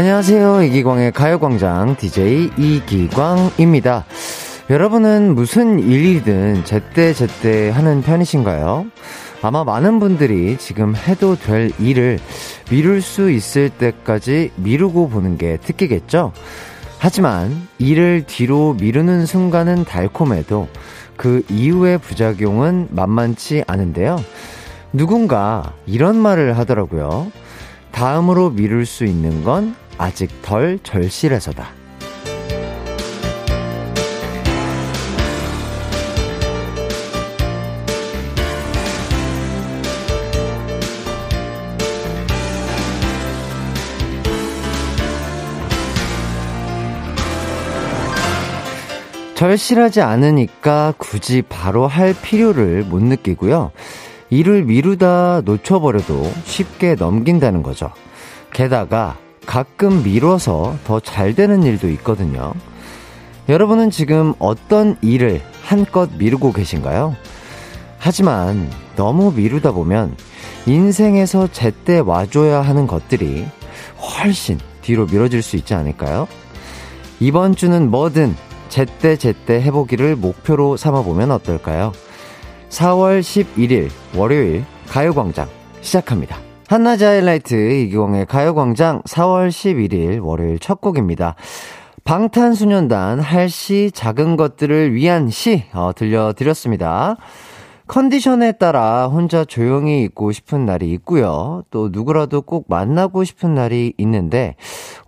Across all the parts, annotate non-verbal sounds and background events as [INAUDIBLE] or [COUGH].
안녕하세요. 이기광의 가요광장 DJ 이기광입니다. 여러분은 무슨 일이든 제때제때 하는 편이신가요? 아마 많은 분들이 지금 해도 될 일을 미룰 수 있을 때까지 미루고 보는 게 특기겠죠? 하지만 일을 뒤로 미루는 순간은 달콤해도 그 이후의 부작용은 만만치 않은데요. 누군가 이런 말을 하더라고요. 다음으로 미룰 수 있는 건 아직 덜 절실해서다. 절실하지 않으니까 굳이 바로 할 필요를 못 느끼고요. 일을 미루다 놓쳐버려도 쉽게 넘긴다는 거죠. 게다가 가끔 미뤄서 더 잘 되는 일도 있거든요. 여러분은 지금 어떤 일을 한껏 미루고 계신가요? 하지만 너무 미루다 보면 인생에서 제때 와줘야 하는 것들이 훨씬 뒤로 미뤄질 수 있지 않을까요? 이번 주는 뭐든 제때 제때 해보기를 목표로 삼아보면 어떨까요? 4월 11일 월요일 가요광장 시작합니다. 한낮의 하이라이트 이기광의 가요광장 4월 11일 월요일 첫 곡입니다. 방탄소년단 할시 작은 것들을 위한 시 어, 들려드렸습니다. 컨디션에 따라 혼자 조용히 있고 싶은 날이 있고요. 또 누구라도 꼭 만나고 싶은 날이 있는데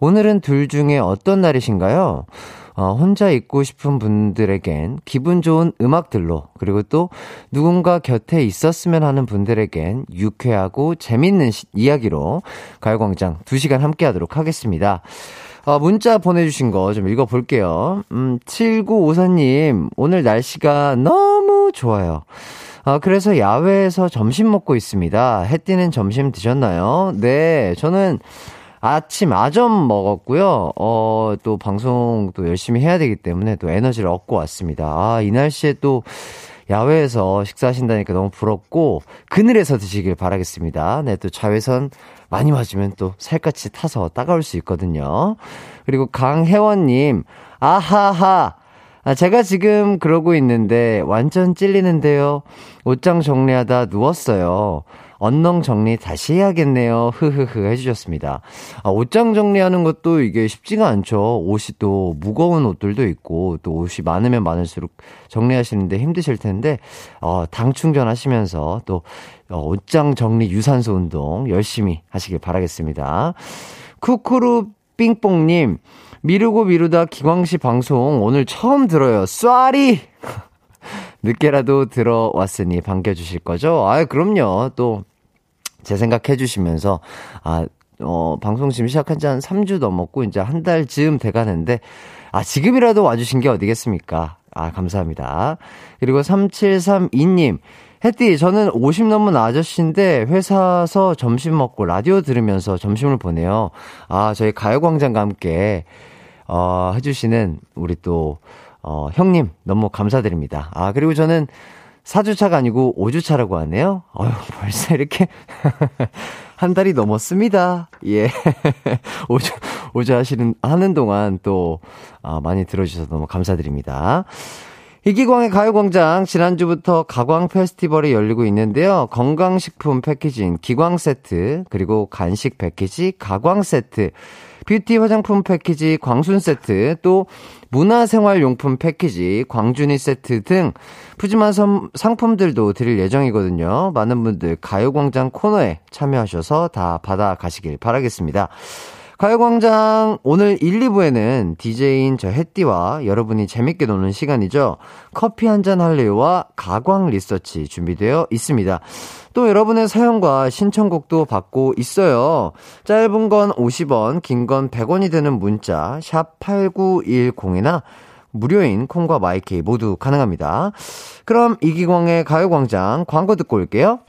오늘은 둘 중에 어떤 날이신가요? 어, 혼자 있고 싶은 분들에겐 기분 좋은 음악들로 그리고 또 누군가 곁에 있었으면 하는 분들에겐 유쾌하고 재밌는 시, 이야기로 가요광장 2시간 함께 하도록 하겠습니다. 어, 문자 보내주신 거 좀 읽어볼게요. 음, 7954님, 오늘 날씨가 너무 좋아요. 아, 그래서 야외에서 점심 먹고 있습니다. 해 띠는 점심 드셨나요? 네, 저는 아침 아점 먹었고요. 어, 또 방송 또 열심히 해야 되기 때문에 또 에너지를 얻고 왔습니다. 아, 이 날씨에 또 야외에서 식사하신다니까 너무 부럽고 그늘에서 드시길 바라겠습니다. 네, 또 자외선 많이 맞으면 또 살갗이 타서 따가울 수 있거든요. 그리고 강혜원님, 아하하. 아, 제가 지금 그러고 있는데 완전 찔리는데요. 옷장 정리하다 누웠어요. 언능 정리 다시 해야겠네요. 흐흐흐 해주셨습니다. 아, 옷장 정리하는 것도 이게 쉽지가 않죠. 옷이 또 무거운 옷들도 있고 또 옷이 많으면 많을수록 정리하시는데 힘드실 텐데 어, 당 충전하시면서 또 어, 옷장 정리 유산소 운동 열심히 하시길 바라겠습니다. 쿠쿠루 삥뽕님 미루고 미루다 기광씨 방송 오늘 처음 들어요. Sorry! [LAUGHS] 늦게라도 들어왔으니 반겨주실 거죠? 아, 그럼요. 또, 제 생각 해 주시면서, 아, 어, 방송 지금 시작한 지 한 3주 넘었고, 이제 한달 즈음 돼 가는데, 아, 지금이라도 와주신 게 어디겠습니까? 아, 감사합니다. 그리고 3732님, 혜띠, 저는 50 넘은 아저씨인데, 회사서 점심 먹고 라디오 들으면서 점심을 보내요. 아, 저희 가요광장과 함께, 어, 해주시는 우리 또, 어, 형님, 너무 감사드립니다. 아, 그리고 저는 4주차가 아니고 5주차라고 하네요. 어휴, 벌써 이렇게 [LAUGHS] 한 달이 넘었습니다. 예. [LAUGHS] 5주, 5주 하시는, 하는 동안 또, 아, 많이 들어주셔서 너무 감사드립니다. 이기광의 가요광장 지난주부터 가광 페스티벌이 열리고 있는데요. 건강식품 패키지인 기광 세트 그리고 간식 패키지 가광 세트 뷰티 화장품 패키지 광순 세트, 또 문화생활용품 패키지 광준이 세트 등 푸짐한 선, 상품들도 드릴 예정이거든요. 많은 분들 가요광장 코너에 참여하셔서 다 받아가시길 바라겠습니다. 가요광장 오늘 1, 2부에는 DJ인 저 햇띠와 여러분이 재밌게 노는 시간이죠. 커피 한 잔 할래요와 가광 리서치 준비되어 있습니다. 또 여러분의 사연과 신청곡도 받고 있어요. 짧은 건 50원, 긴 건 100원이 되는 문자 샵 8910이나 무료인 콩과 마이케이 모두 가능합니다. 그럼 이기광의 가요광장 광고 듣고 올게요.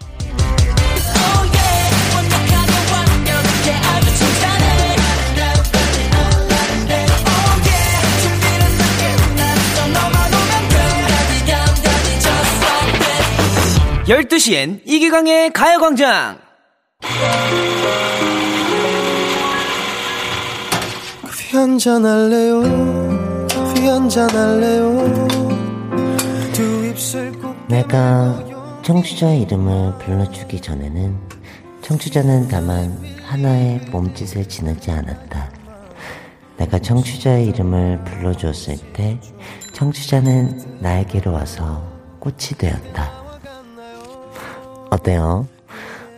12시엔 이기광의 가요광장! 한잔 할래요 커피 한잔 할래요 두 입술 꼭 내가 청취자 이름을 불러주기 전에는 청취자는 다만 하나의 몸짓을 지나지 않았다. 내가 청취자의 이름을 불러주었을 때 청취자는 나에게로 와서 꽃이 되었다. 어때요?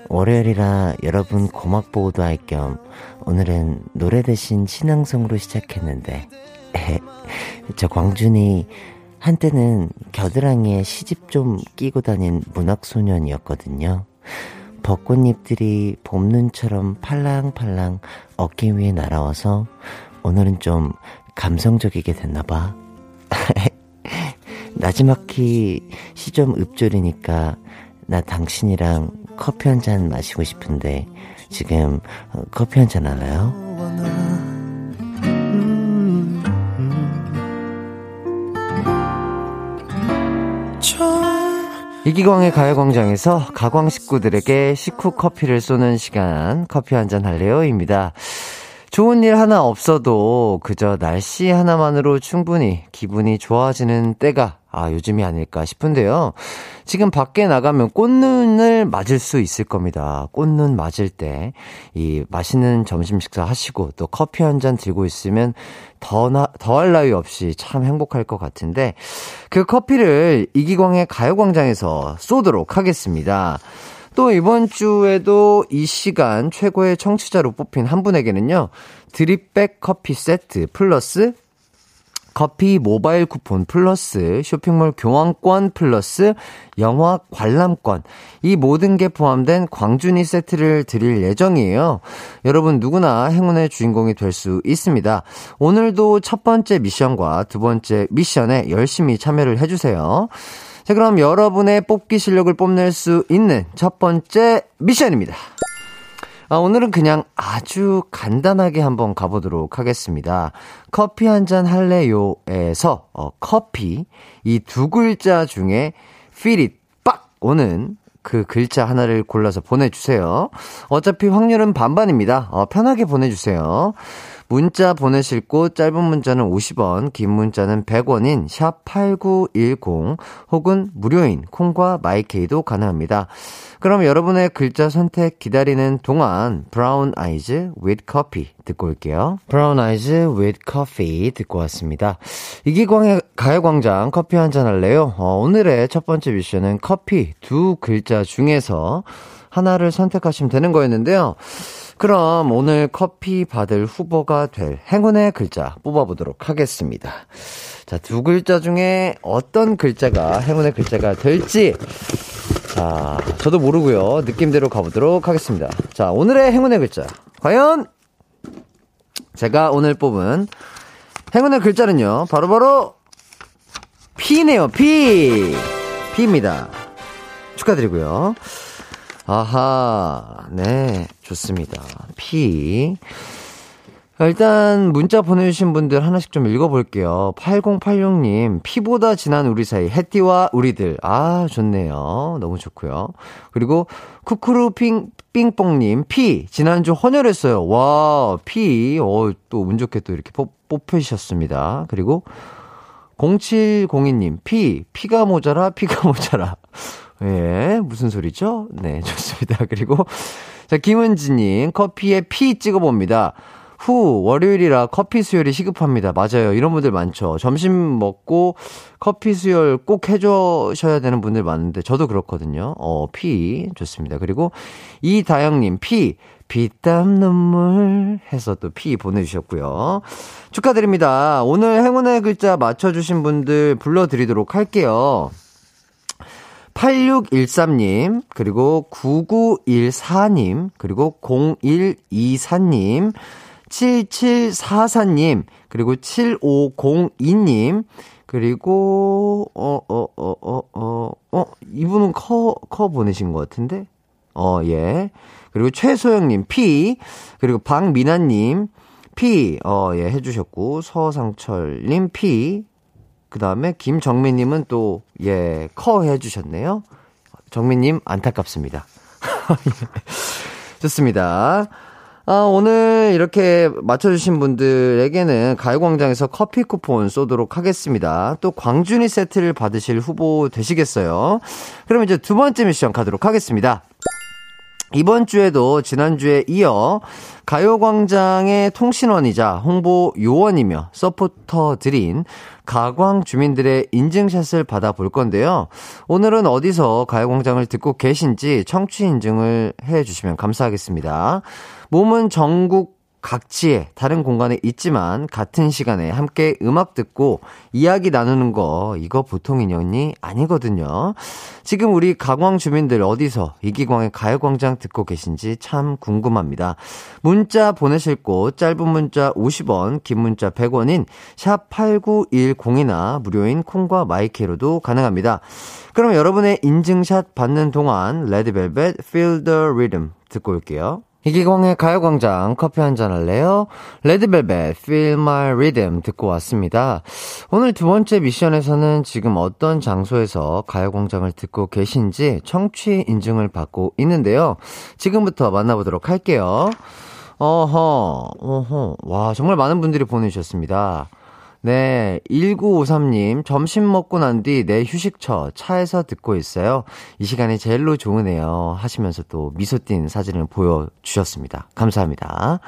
월요일이라 여러분 고막 보호도 할 겸 오늘은 노래 대신 신앙송으로 시작했는데 [LAUGHS] 저 광준이 한때는 겨드랑이에 시집 좀 끼고 다닌 문학소년이었거든요. 벚꽃잎들이 봄눈처럼 팔랑팔랑 어깨 위에 날아와서 오늘은 좀 감성적이게 됐나봐. 나지막히 [LAUGHS] 시좀 읍졸이니까 나 당신이랑 커피 한 잔 마시고 싶은데 지금 커피 한잔 하나요? 이기광의 가요광장에서 가광 식구들에게 식후 커피를 쏘는 시간 커피 한 잔 할래요입니다. 좋은 일 하나 없어도 그저 날씨 하나만으로 충분히 기분이 좋아지는 때가 아, 요즘이 아닐까 싶은데요. 지금 밖에 나가면 꽃눈을 맞을 수 있을 겁니다. 꽃눈 맞을 때, 이 맛있는 점심 식사 하시고 또 커피 한 잔 들고 있으면 더 나, 더할 나위 없이 참 행복할 것 같은데, 그 커피를 이기광의 가요광장에서 쏘도록 하겠습니다. 또 이번 주에도 이 시간 최고의 청취자로 뽑힌 한 분에게는요, 드립백 커피 세트 플러스 커피 모바일 쿠폰 플러스 쇼핑몰 교환권 플러스 영화 관람권 이 모든 게 포함된 광준이 세트를 드릴 예정이에요. 여러분 누구나 행운의 주인공이 될 수 있습니다. 오늘도 첫 번째 미션과 두 번째 미션에 열심히 참여를 해주세요. 자 그럼 여러분의 뽑기 실력을 뽐낼 수 있는 첫 번째 미션입니다. 아, 오늘은 그냥 아주 간단하게 한번 가보도록 하겠습니다. 커피 한 잔 할래요에서 어, 커피 이 두 글자 중에 it 빡 오는 그 글자 하나를 골라서 보내주세요. 어차피 확률은 반반입니다. 어, 편하게 보내주세요. 문자 보내실 곳 짧은 문자는 50원, 긴 문자는 100원인 샵8910 혹은 무료인 콩과 마이케이도 가능합니다. 그럼 여러분의 글자 선택 기다리는 동안 브라운 아이즈 with coffee 듣고 올게요. 브라운 아이즈 with coffee 듣고 왔습니다. 이기광의 가요광장 커피 한잔 할래요? 어, 오늘의 첫 번째 미션은 커피 두 글자 중에서 하나를 선택하시면 되는 거였는데요. 그럼 오늘 커피 받을 후보가 될 행운의 글자 뽑아보도록 하겠습니다. 자, 두 글자 중에 어떤 글자가 행운의 글자가 될지, 자, 저도 모르고요. 느낌대로 가보도록 하겠습니다. 자, 오늘의 행운의 글자. 과연, 제가 오늘 뽑은 행운의 글자는요, 바로바로, 바로 P네요, P! P입니다. 축하드리고요. 아하, 네, 좋습니다. P. 일단 문자 보내주신 분들 하나씩 좀 읽어볼게요. 8086님, 피보다 진한 우리 사이, 해띠와 우리들. 아, 좋네요. 너무 좋고요. 그리고 쿠쿠루 핑, 삥뽕님, 피, 지난주 헌혈했어요. 와, 피, 어, 또 운 좋게 또 이렇게 뽑, 뽑히셨습니다. 그리고 0702님, 피, 피가 모자라, 피가 [LAUGHS] 모자라. 예, 무슨 소리죠? 네, 좋습니다. 그리고, 자, 김은지님, 커피에 피 찍어봅니다. 후, 월요일이라 커피 수혈이 시급합니다. 맞아요. 이런 분들 많죠. 점심 먹고 커피 수혈 꼭 해주셔야 되는 분들 많은데, 저도 그렇거든요. 어, 피, 좋습니다. 그리고 이다영님, 피, 피땀 눈물 해서 또 피 보내주셨고요. 축하드립니다. 오늘 행운의 글자 맞춰주신 분들 불러드리도록 할게요. 8613님, 그리고 9914님, 그리고 0124님, 7744님, 그리고 7502님, 그리고, 어, 어, 어, 어, 어, 어, 이분은 커, 커 보내신 것 같은데? 어, 예. 그리고 최소영님, P, 그리고 박미나님, P, 어, 예, 해주셨고, 서상철님, P, 그 다음에 김정민님은 또, 예, 커 해주셨네요. 정민님, 안타깝습니다. [LAUGHS] 좋습니다. 아, 오늘 이렇게 맞춰주신 분들에게는 가요광장에서 커피 쿠폰 쏘도록 하겠습니다. 또 광준이 세트를 받으실 후보 되시겠어요? 그럼 이제 두 번째 미션 가도록 하겠습니다. 이번 주에도 지난주에 이어 가요광장의 통신원이자 홍보 요원이며 서포터들인 가광 주민들의 인증샷을 받아볼 건데요. 오늘은 어디서 가요광장을 듣고 계신지 청취 인증을 해 주시면 감사하겠습니다. 몸은 전국 각지에 다른 공간에 있지만 같은 시간에 함께 음악 듣고 이야기 나누는 거 이거 보통 인연이 아니거든요. 지금 우리 가광 주민들 어디서 이기광의 가요광장 듣고 계신지 참 궁금합니다. 문자 보내실 곳 짧은 문자 50원 긴 문자 100원인 샵 8910이나 무료인 콩과 마이케이로도 가능합니다. 그럼 여러분의 인증샷 받는 동안 레드벨벳 Feel My Rhythm 듣고 올게요. 이기광의 가요광장 커피 한 잔 할래요? 레드벨벳 Feel My Rhythm 듣고 왔습니다. 오늘 두 번째 미션에서는 지금 어떤 장소에서 가요광장을 듣고 계신지 청취 인증을 받고 있는데요. 지금부터 만나보도록 할게요. 어허, 어허. 와, 정말 많은 분들이 보내주셨습니다. 네, 1953님, 점심 먹고 난 뒤 내 휴식처 차에서 듣고 있어요. 이 시간이 제일로 좋으네요. 하시면서 또 미소 띈 사진을 보여주셨습니다. 감사합니다.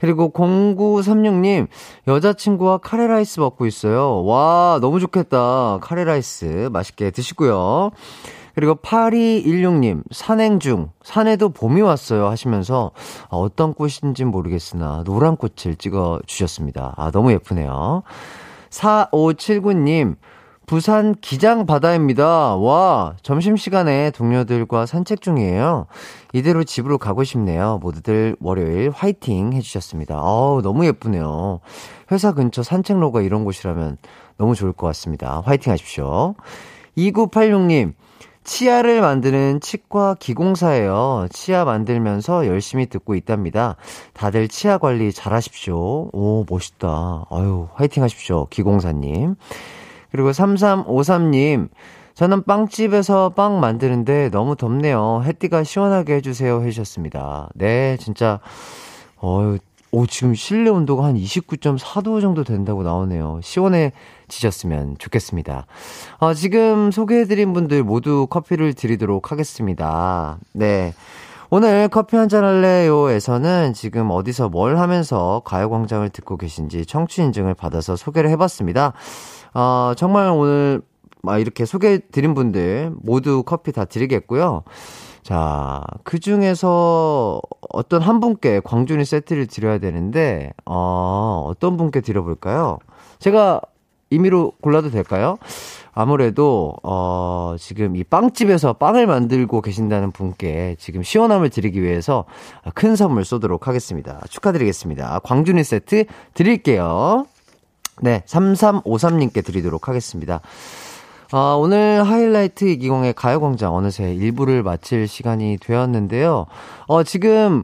그리고 0936님, 여자친구와 카레라이스 먹고 있어요. 와, 너무 좋겠다. 카레라이스 맛있게 드시고요. 그리고 8216님, 산행 중, 산에도 봄이 왔어요 하시면서 아, 어떤 꽃인진 모르겠으나 노란 꽃을 찍어 주셨습니다. 아, 너무 예쁘네요. 4579님, 부산 기장 바다입니다. 와, 점심시간에 동료들과 산책 중이에요. 이대로 집으로 가고 싶네요. 모두들 월요일 화이팅 해주셨습니다. 어우, 너무 예쁘네요. 회사 근처 산책로가 이런 곳이라면 너무 좋을 것 같습니다. 화이팅 하십시오. 2986님, 치아를 만드는 치과 기공사예요. 치아 만들면서 열심히 듣고 있답니다. 다들 치아 관리 잘 하십시오. 오, 멋있다. 아유, 화이팅 하십시오. 기공사님. 그리고 3353님. 저는 빵집에서 빵 만드는데 너무 덥네요. 햇띠가 시원하게 해주세요. 해주셨습니다. 네, 진짜, 어유 오, 지금 실내 온도가 한 29.4도 정도 된다고 나오네요. 시원해지셨으면 좋겠습니다. 어, 지금 소개해드린 분들 모두 커피를 드리도록 하겠습니다. 네. 오늘 커피 한잔 할래요에서는 지금 어디서 뭘 하면서 가요광장을 듣고 계신지 청취 인증을 받아서 소개를 해봤습니다. 어, 정말 오늘 막 이렇게 소개해드린 분들 모두 커피 다 드리겠고요. 자, 그 중에서 어떤 한 분께 광준이 세트를 드려야 되는데, 어, 어떤 분께 드려볼까요? 제가 임의로 골라도 될까요? 아무래도, 어, 지금 이 빵집에서 빵을 만들고 계신다는 분께 지금 시원함을 드리기 위해서 큰 선물 쏘도록 하겠습니다. 축하드리겠습니다. 광준이 세트 드릴게요. 네, 3353님께 드리도록 하겠습니다. 아, 오늘 하이라이트 이기광의 가요광장 어느새 1부를 마칠 시간이 되었는데요. 어, 지금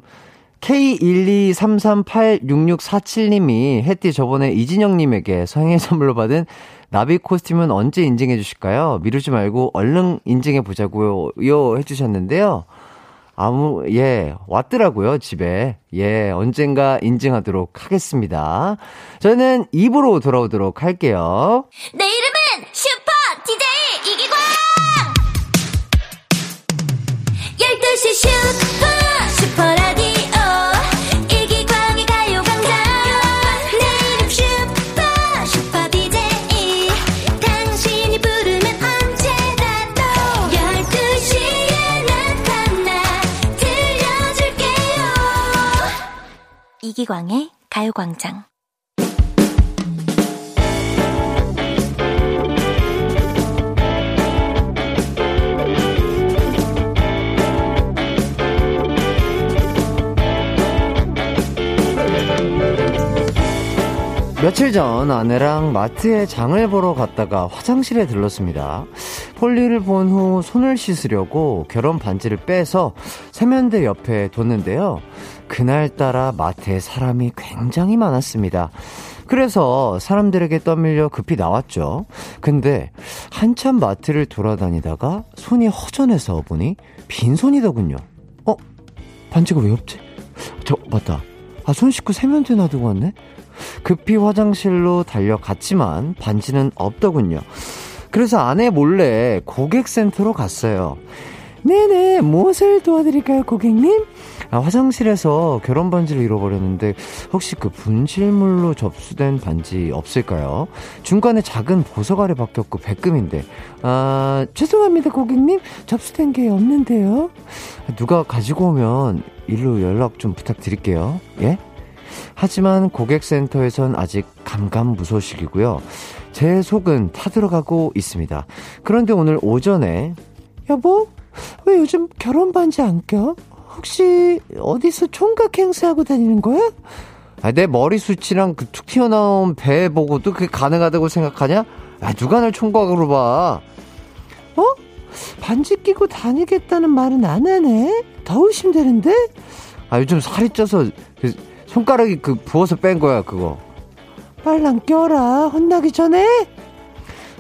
K123386647님이 혜띠 저번에 이진영님에게 성의 선물로 받은 나비 코스튬은 언제 인증해 주실까요? 미루지 말고 얼른 인증해 보자고요. 해주셨는데요. 아무, 예, 왔더라고요, 집에. 예, 언젠가 인증하도록 하겠습니다. 저는 입으로 돌아오도록 할게요. 내 이름은 이기광의 가요광장. 며칠 전 아내랑 마트에 장을 보러 갔다가 화장실에 들렀습니다. 폴리를 본 후 손을 씻으려고 결혼 반지를 빼서 세면대 옆에 뒀는데요. 그날따라 마트에 사람이 굉장히 많았습니다. 그래서 사람들에게 떠밀려 급히 나왔죠. 근데 한참 마트를 돌아다니다가 손이 허전해서 보니 빈손이더군요. 어? 반지가 왜 없지? 저, 맞다. 아, 손 씻고 세면대 놔두고 왔네? 급히 화장실로 달려갔지만 반지는 없더군요. 그래서 아내 몰래 고객센터로 갔어요. 네네, 무엇을 도와드릴까요, 고객님? 아, 화장실에서 결혼 반지를 잃어버렸는데 혹시 그 분실물로 접수된 반지 없을까요? 중간에 작은 보석 아래 박혔고 백금인데 아 죄송합니다 고객님 접수된 게 없는데요. 누가 가지고 오면 일로 연락 좀 부탁드릴게요. 예? 하지만 고객센터에선 아직 감감무소식이고요. 제 속은 타들어가고 있습니다. 그런데 오늘 오전에 여보 왜 요즘 결혼 반지 안 껴? 혹시 어디서 총각 행사하고 다니는 거야? 아, 내 머리숱이랑 그 툭 튀어나온 배 보고도 그게 가능하다고 생각하냐? 아, 누가 날 총각으로 봐? 어? 반지 끼고 다니겠다는 말은 안 하네? 더 의심되는데? 아, 요즘 살이 쪄서 그 손가락이 그 부어서 뺀 거야, 그거. 빨랑 껴라, 혼나기 전에?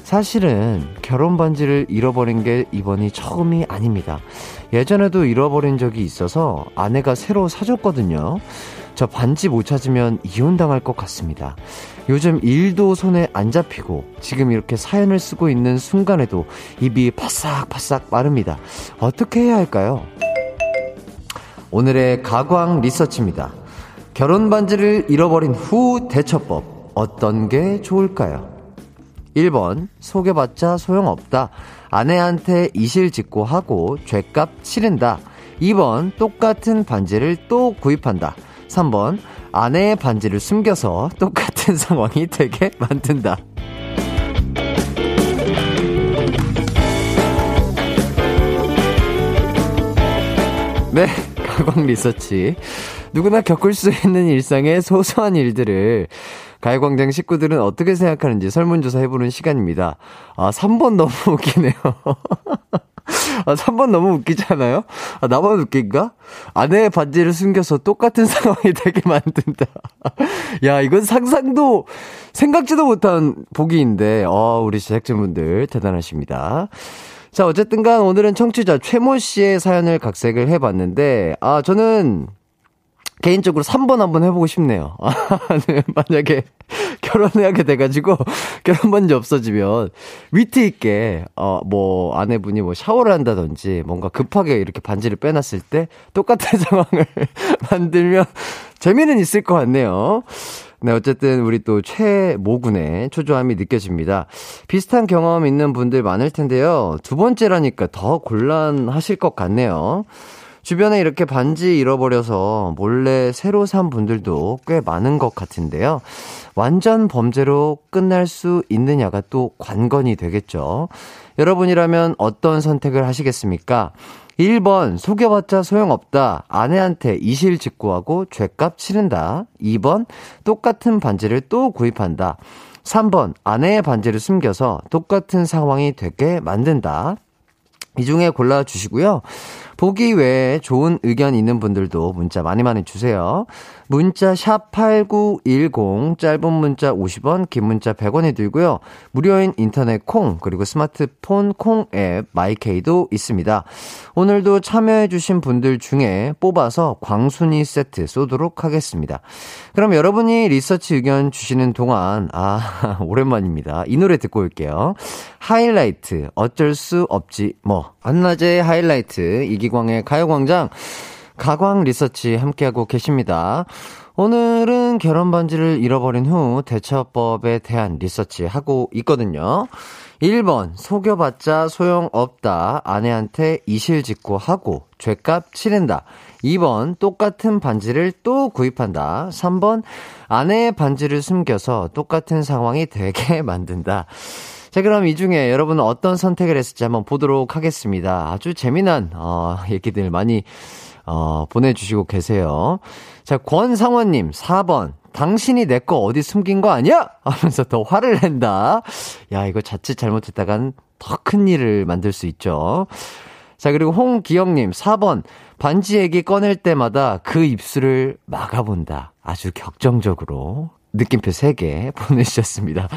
사실은 결혼 반지를 잃어버린 게 이번이 처음이 아닙니다. 예전에도 잃어버린 적이 있어서 아내가 새로 사줬거든요. 저 반지 못 찾으면 이혼당할 것 같습니다. 요즘 일도 손에 안 잡히고 지금 이렇게 사연을 쓰고 있는 순간에도 입이 바싹바싹 마릅니다. 어떻게 해야 할까요? 오늘의 가광 리서치입니다. 결혼 반지를 잃어버린 후 대처법 어떤 게 좋을까요? 1번 속여봤자 소용없다. 아내한테 이실 짓고 하고 죄값 치른다. 2번 똑같은 반지를 또 구입한다. 3번 아내의 반지를 숨겨서 똑같은 [LAUGHS] 상황이 되게 만든다. 네, 가광 리서치. 누구나 겪을 수 있는 일상의 소소한 일들을 가요광장 식구들은 어떻게 생각하는지 설문조사 해보는 시간입니다. 아, 3번 너무 [LAUGHS] 웃기네요. 아, 3번 너무 웃기잖아요? 아, 나만 웃긴가? 아내의 반지를 숨겨서 똑같은 [LAUGHS] 상황이 되게 만든다. 야, 이건 상상도, 생각지도 못한 보기인데, 어, 우리 제작진분들 대단하십니다. 자, 어쨌든 간 오늘은 청취자 최모 씨의 사연을 각색을 해봤는데, 아, 저는 개인적으로 3번 한번 해보고 싶네요. [LAUGHS] 아, 네, 만약에 [LAUGHS] 결혼하게 돼가지고 [LAUGHS] 결혼 반지 없어지면 위트 있게 어 뭐 아내분이 뭐 샤워를 한다든지 뭔가 급하게 이렇게 반지를 빼놨을 때 똑같은 상황을 만들면 재미는 있을 것 같네요. 네, 어쨌든 우리 또 최모군의 초조함이 느껴집니다. 비슷한 경험 있는 분들 많을 텐데요. 두 번째라니까 더 곤란하실 것 같네요. 주변에 이렇게 반지 잃어버려서 몰래 새로 산 분들도 꽤 많은 것 같은데요. 완전 범죄로 끝날 수 있느냐가 또 관건이 되겠죠. 여러분이라면 어떤 선택을 하시겠습니까? 1번, 속여봤자 소용없다. 아내한테 이실 직구하고 죄값 치른다. 2번, 똑같은 반지를 또 구입한다. 3번, 아내의 반지를 숨겨서 똑같은 상황이 되게 만든다. 이 중에 골라주시고요. 보기 외에 좋은 의견 있는 분들도 문자 많이 많이 주세요. 문자 샵 8910 짧은 문자 50원 긴 문자 100원이 들고요. 무료인 인터넷 콩 그리고 스마트폰 콩 앱 마이케이도 있습니다. 오늘도 참여해 주신 분들 중에 뽑아서 광순이 세트 쏘도록 하겠습니다. 그럼 여러분이 리서치 의견 주시는 동안 아 [LAUGHS] 오랜만입니다. 이 노래 듣고 올게요. 하이라이트 어쩔 수 없지 뭐 한낮의 하이라이트 이기광의 가요광장 가광 리서치 함께하고 계십니다. 오늘은 결혼 반지를 잃어버린 후 대처법에 대한 리서치 하고 있거든요. 1번, 속여봤자 소용없다. 아내한테 이실 짓고 하고 죄값 치른다. 2번, 똑같은 반지를 또 구입한다. 3번, 아내의 반지를 숨겨서 똑같은 상황이 되게 [LAUGHS] 만든다. 자, 그럼 이 중에 여러분은 어떤 선택을 했을지 한번 보도록 하겠습니다. 아주 재미난, 어, 얘기들 많이 어, 보내주시고 계세요. 자, 권상원님, 4번. 당신이 내 거 어디 숨긴 거 아니야? 하면서 더 화를 낸다. 야, 이거 자칫 잘못했다간 더 큰 일을 만들 수 있죠. 자, 그리고 홍기영님, 4번. 반지 얘기 꺼낼 때마다 그 입술을 막아본다. 아주 격정적으로. 느낌표 3개 [LAUGHS] 보내주셨습니다.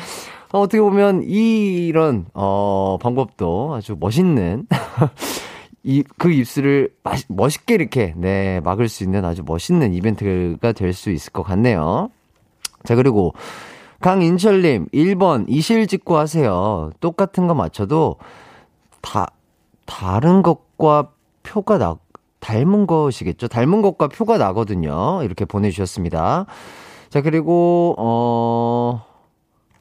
어, 어떻게 보면 이런, 어, 방법도 아주 멋있는 [LAUGHS] 이, 그 입술을 마, 멋있게 이렇게, 네, 막을 수 있는 아주 멋있는 이벤트가 될 수 있을 것 같네요. 자, 그리고 강인철님, 1번, 이실 짓고 하세요. 똑같은 거 맞춰도 다, 다른 것과 표가 나, 닮은 것이겠죠? 닮은 것과 표가 나거든요. 이렇게 보내주셨습니다. 자, 그리고, 어,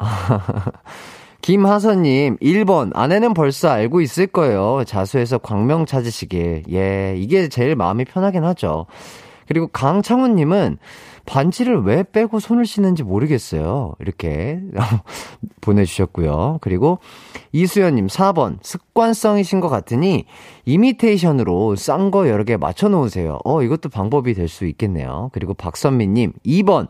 [LAUGHS] 김하선님, 1번, 아내는 벌써 알고 있을 거예요. 자수해서 광명 찾으시길. 예, 이게 제일 마음이 편하긴 하죠. 그리고 강창훈님은 반지를 왜 빼고 손을 씻는지 모르겠어요. 이렇게 [LAUGHS] 보내주셨고요. 그리고 이수연님 4번 습관성이신 것 같으니 이미테이션으로 싼 거 여러 개 맞춰 놓으세요. 어 이것도 방법이 될 수 있겠네요. 그리고 박선미님 2번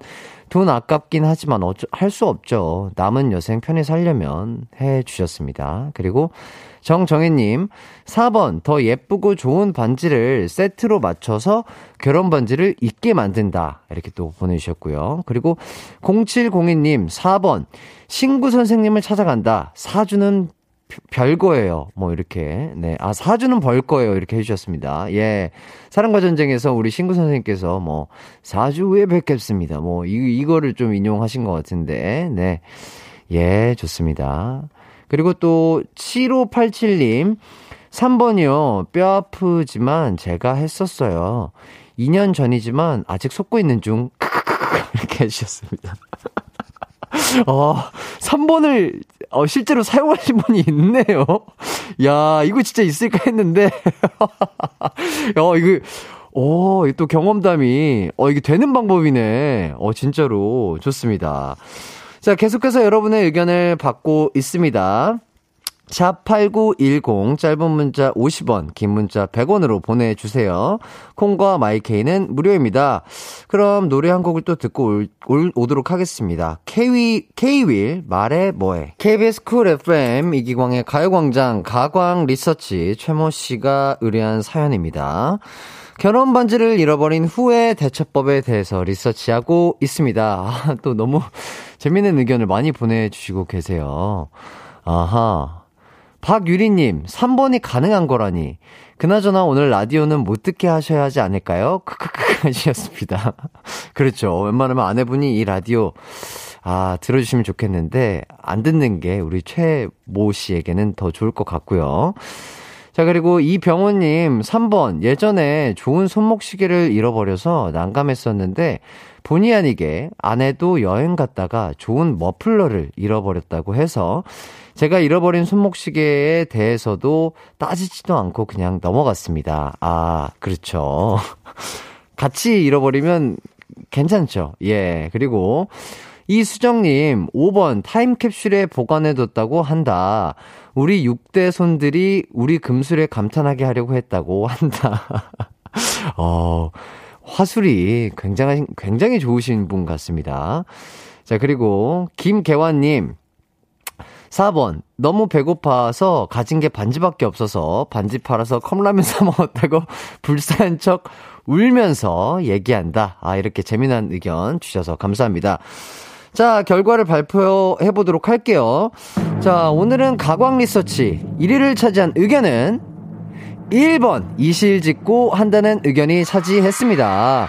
돈 아깝긴 하지만 어쩌, 할 수 없죠. 남은 여생 편히 살려면 해 주셨습니다. 그리고 정정혜님, 4번, 더 예쁘고 좋은 반지를 세트로 맞춰서 결혼 반지를 입게 만든다. 이렇게 또 보내주셨고요. 그리고 0702님, 4번, 신구 선생님을 찾아간다. 사주는 별거예요. 뭐, 이렇게. 네. 아, 사주는 벌 거예요. 이렇게 해 주셨습니다. 예. 사랑과 전쟁에서 우리 신구 선생님께서 뭐, 사주 후에 뵙겠습니다. 뭐, 이, 이거를 좀 인용하신 것 같은데, 네. 예, 좋습니다. 그리고 또 7587님 3번이요. 뼈 아프지만 제가 했었어요. 2년 전이지만 아직 속고 있는 중 [LAUGHS] 이렇게 해 주셨습니다. [LAUGHS] 어, 3번을 어, 실제로 사용하신 분이 있네요. 야, 이거 진짜 있을까 했는데. [LAUGHS] 어, 이거 오, 또 경험담이 어, 이게 되는 방법이네. 어, 진짜로 좋습니다. 자, 계속해서 여러분의 의견을 받고 있습니다. 샵8910 짧은 문자 50원, 긴 문자 100원으로 보내주세요. 콩과 마이케이는 무료입니다. 그럼 노래 한 곡을 또 듣고 올, 올, 오도록 하겠습니다. K-윌, K-윌, 말해 뭐해. KBS 쿨 FM 이기광의 가요광장 가광 리서치 최모 씨가 의뢰한 사연입니다. 결혼 반지를 잃어버린 후의 대처법에 대해서 리서치하고 있습니다. 아, 또 너무 [LAUGHS] 재밌는 의견을 많이 보내주시고 계세요. 아하. 박유리님, 3번이 가능한 거라니. 그나저나 오늘 라디오는 못 듣게 하셔야 하지 않을까요? 크크크 [LAUGHS] 하셨습니다. [LAUGHS] 그렇죠. 웬만하면 아내분이 이 라디오, 아, 들어주시면 좋겠는데, 안 듣는 게 우리 최모 씨에게는 더 좋을 것 같고요. 자, 그리고 이병호님, 3번. 예전에 좋은 손목시계를 잃어버려서 난감했었는데, 본의 아니게 아내도 여행 갔다가 좋은 머플러를 잃어버렸다고 해서, 제가 잃어버린 손목시계에 대해서도 따지지도 않고 그냥 넘어갔습니다. 아, 그렇죠. [LAUGHS] 같이 잃어버리면 괜찮죠. 예. 그리고 이수정님, 5번 타임캡슐에 보관해뒀다고 한다. 우리 6대 손들이 우리 금술에 감탄하게 하려고 했다고 한다. [LAUGHS] 어, 화술이 굉장히, 굉장히 좋으신 분 같습니다. 자, 그리고 김계환님. 4번. 너무 배고파서 가진 게 반지밖에 없어서 반지 팔아서 컵라면 [LAUGHS] 사 먹었다고 불쌍한 척 울면서 얘기한다. 아, 이렇게 재미난 의견 주셔서 감사합니다. 자, 결과를 발표해 보도록 할게요. 자, 오늘은 가광 리서치 1위를 차지한 의견은 1번 이실 짓고 한다는 의견이 차지했습니다.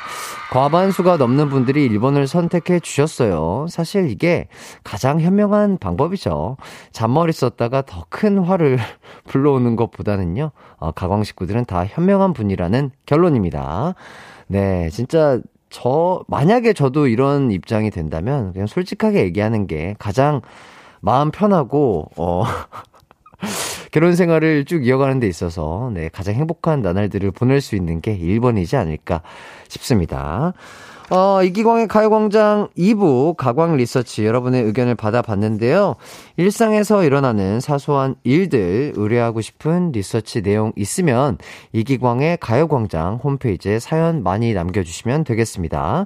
과반수가 넘는 분들이 1번을 선택해 주셨어요. 사실 이게 가장 현명한 방법이죠. 잔머리 썼다가 더 큰 화를 [LAUGHS] 불러오는 것보다는요, 어, 가광 식구들은 다 현명한 분이라는 결론입니다. 네, 진짜 저, 만약에 저도 이런 입장이 된다면 그냥 솔직하게 얘기하는 게 가장 마음 편하고, 어, [LAUGHS] 결혼 생활을 쭉 이어가는 데 있어서, 네, 가장 행복한 나날들을 보낼 수 있는 게 1번이지 않을까 싶습니다. 어, 이기광의 가요광장 2부 가광 리서치 여러분의 의견을 받아봤는데요. 일상에서 일어나는 사소한 일들 의뢰하고 싶은 리서치 내용 있으면 이기광의 가요광장 홈페이지에 사연 많이 남겨주시면 되겠습니다.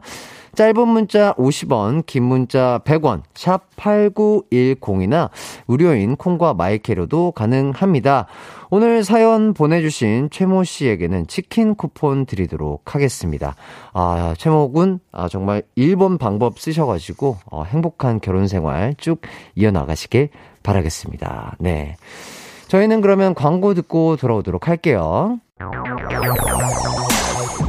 짧은 문자 50원, 긴 문자 100원, 샵 8910이나 무료인 콩과 마이케이로도 가능합니다. 오늘 사연 보내주신 최모 씨에게는 치킨 쿠폰 드리도록 하겠습니다. 아, 최모 군, 아, 정말 1번 방법 쓰셔가지고, 어, 행복한 결혼 생활 쭉 이어나가시길 바라겠습니다. 네. 저희는 그러면 광고 듣고 돌아오도록 할게요.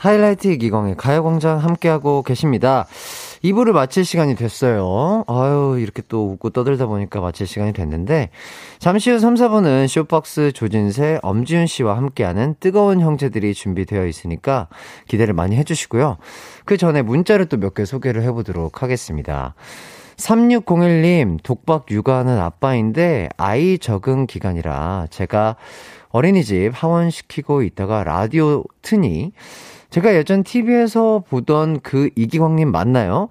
하이라이트 기광의 가요광장 함께하고 계십니다. 2부를 마칠 시간이 됐어요. 아유, 이렇게 또 웃고 떠들다 보니까 마칠 시간이 됐는데, 잠시 후 3, 4분은 쇼박스 조진세, 엄지윤 씨와 함께하는 뜨거운 형제들이 준비되어 있으니까 기대를 많이 해주시고요. 그 전에 문자를 또 몇 개 소개를 해보도록 하겠습니다. 3601님, 독박 육아하는 아빠인데 아이 적응 기간이라 제가 어린이집 하원시키고 있다가 라디오 트니 제가 예전 TV에서 보던 그 이기광님 맞나요?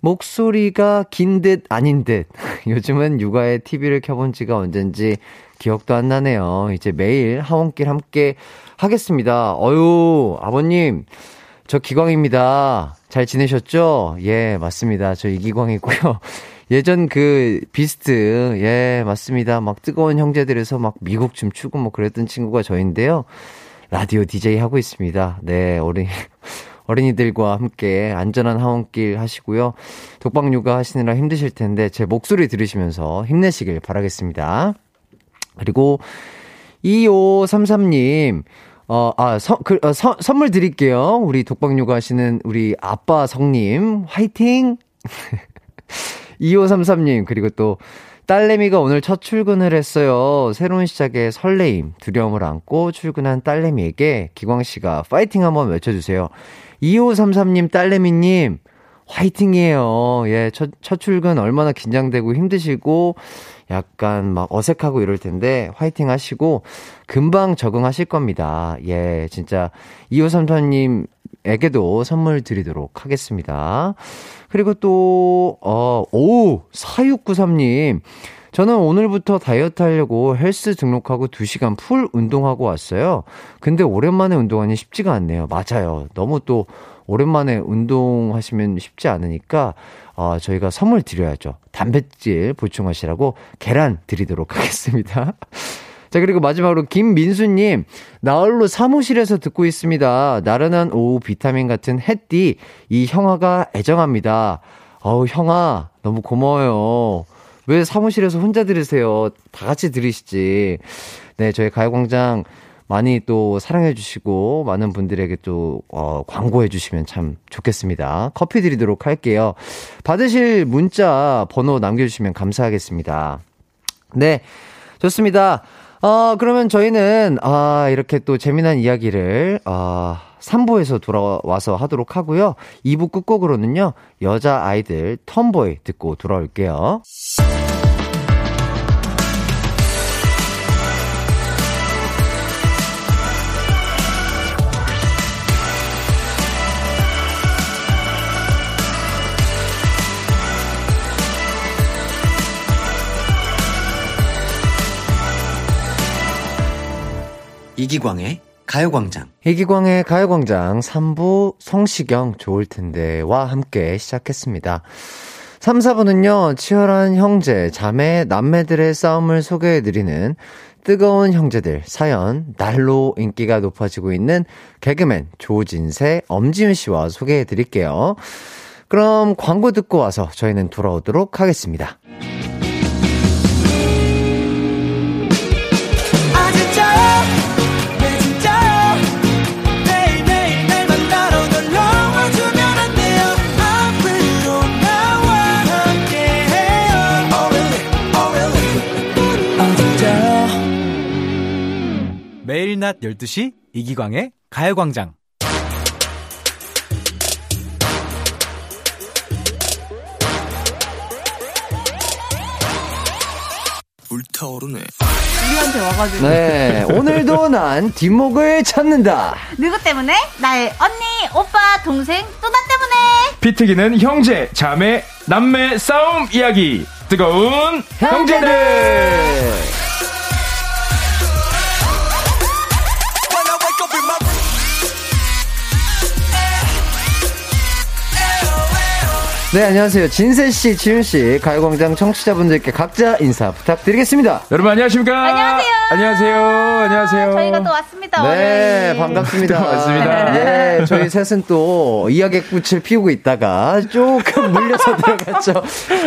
목소리가 긴 듯 아닌 듯. [LAUGHS] 요즘은 육아에 TV를 켜본 지가 언젠지 기억도 안 나네요. 이제 매일 하원길 함께 하겠습니다. 어유 아버님, 저 기광입니다. 잘 지내셨죠? 예, 맞습니다. 저 이기광이고요. [LAUGHS] 예전 그 비스트, 예, 맞습니다. 막 뜨거운 형제들에서 막 미국 춤추고 뭐 그랬던 친구가 저인데요. 라디오 DJ 하고 있습니다. 네, 어린, [LAUGHS] 어린이들과 함께 안전한 하원길 하시고요. 독방 육아 하시느라 힘드실 텐데 제 목소리 들으시면서 힘내시길 바라겠습니다. 그리고 2533님, 어, 아, 서, 그, 어, 서, 선물 드릴게요. 우리 독방 육아 하시는 우리 아빠 성님, 화이팅! [LAUGHS] 2533님, 그리고 또 딸내미가 오늘 첫 출근을 했어요. 새로운 시작에 설레임, 두려움을 안고 출근한 딸내미에게 기광 씨가 파이팅 한번 외쳐주세요. 2533님, 딸내미님, 화이팅이에요. 예, 첫, 첫 출근 얼마나 긴장되고 힘드시고, 약간 막 어색하고 이럴 텐데, 화이팅 하시고, 금방 적응하실 겁니다. 예, 진짜, 2533님에게도 선물 드리도록 하겠습니다. 그리고 또, 어, 오, 4693님. 저는 오늘부터 다이어트 하려고 헬스 등록하고 2시간 풀 운동하고 왔어요. 근데 오랜만에 운동하니 쉽지가 않네요. 맞아요. 너무 또 오랜만에 운동하시면 쉽지 않으니까 어, 저희가 선물 드려야죠. 단백질 보충하시라고 계란 드리도록 [LAUGHS] 하겠습니다. 자, 그리고 마지막으로 김민수님, 나홀로 사무실에서 듣고 있습니다. 나른한 오후 비타민 같은 햇띠, 이 형아가 애정합니다. 어우, 형아, 너무 고마워요. 왜 사무실에서 혼자 들으세요? 다 같이 들으시지. 네, 저희 가요광장 많이 또 사랑해주시고, 많은 분들에게 또, 어, 광고해주시면 참 좋겠습니다. 커피 드리도록 할게요. 받으실 문자 번호 남겨주시면 감사하겠습니다. 네, 좋습니다. 어, 그러면 저희는, 아, 이렇게 또 재미난 이야기를, 아, 3부에서 돌아와서 하도록 하고요. 2부 끝곡으로는요, 여자 아이들 텀보이 듣고 돌아올게요. 이기광의 가요광장. 이기광의 가요광장 3부 성시경 좋을 텐데와 함께 시작했습니다. 3, 4부는요, 치열한 형제, 자매, 남매들의 싸움을 소개해드리는 뜨거운 형제들 사연, 날로 인기가 높아지고 있는 개그맨 조진세, 엄지윤 씨와 소개해드릴게요. 그럼 광고 듣고 와서 저희는 돌아오도록 하겠습니다. 낮 12시 이기광의 가요광장. 불타오르네 우리한테 와가지고 네, 오늘도 난 뒷목을 찾는다. 누구 때문에? 나의 언니, 오빠, 동생, 또나 때문에 피튀기는 형제, 자매, 남매 싸움 이야기. 뜨거운 형제들. 네, 안녕하세요. 진세씨, 지윤씨, 가요광장 청취자분들께 각자 인사 부탁드리겠습니다. 여러분 안녕하십니까? 안녕하세요. 안녕하세요. 안녕하세요. 저희가 또 왔습니다 네, 월요일. 반갑습니다. [LAUGHS] 또 왔습니다. 네, 저희 셋은 또 이야기꽃을 피우고 있다가 조금 물려서 [LAUGHS] 들어갔죠.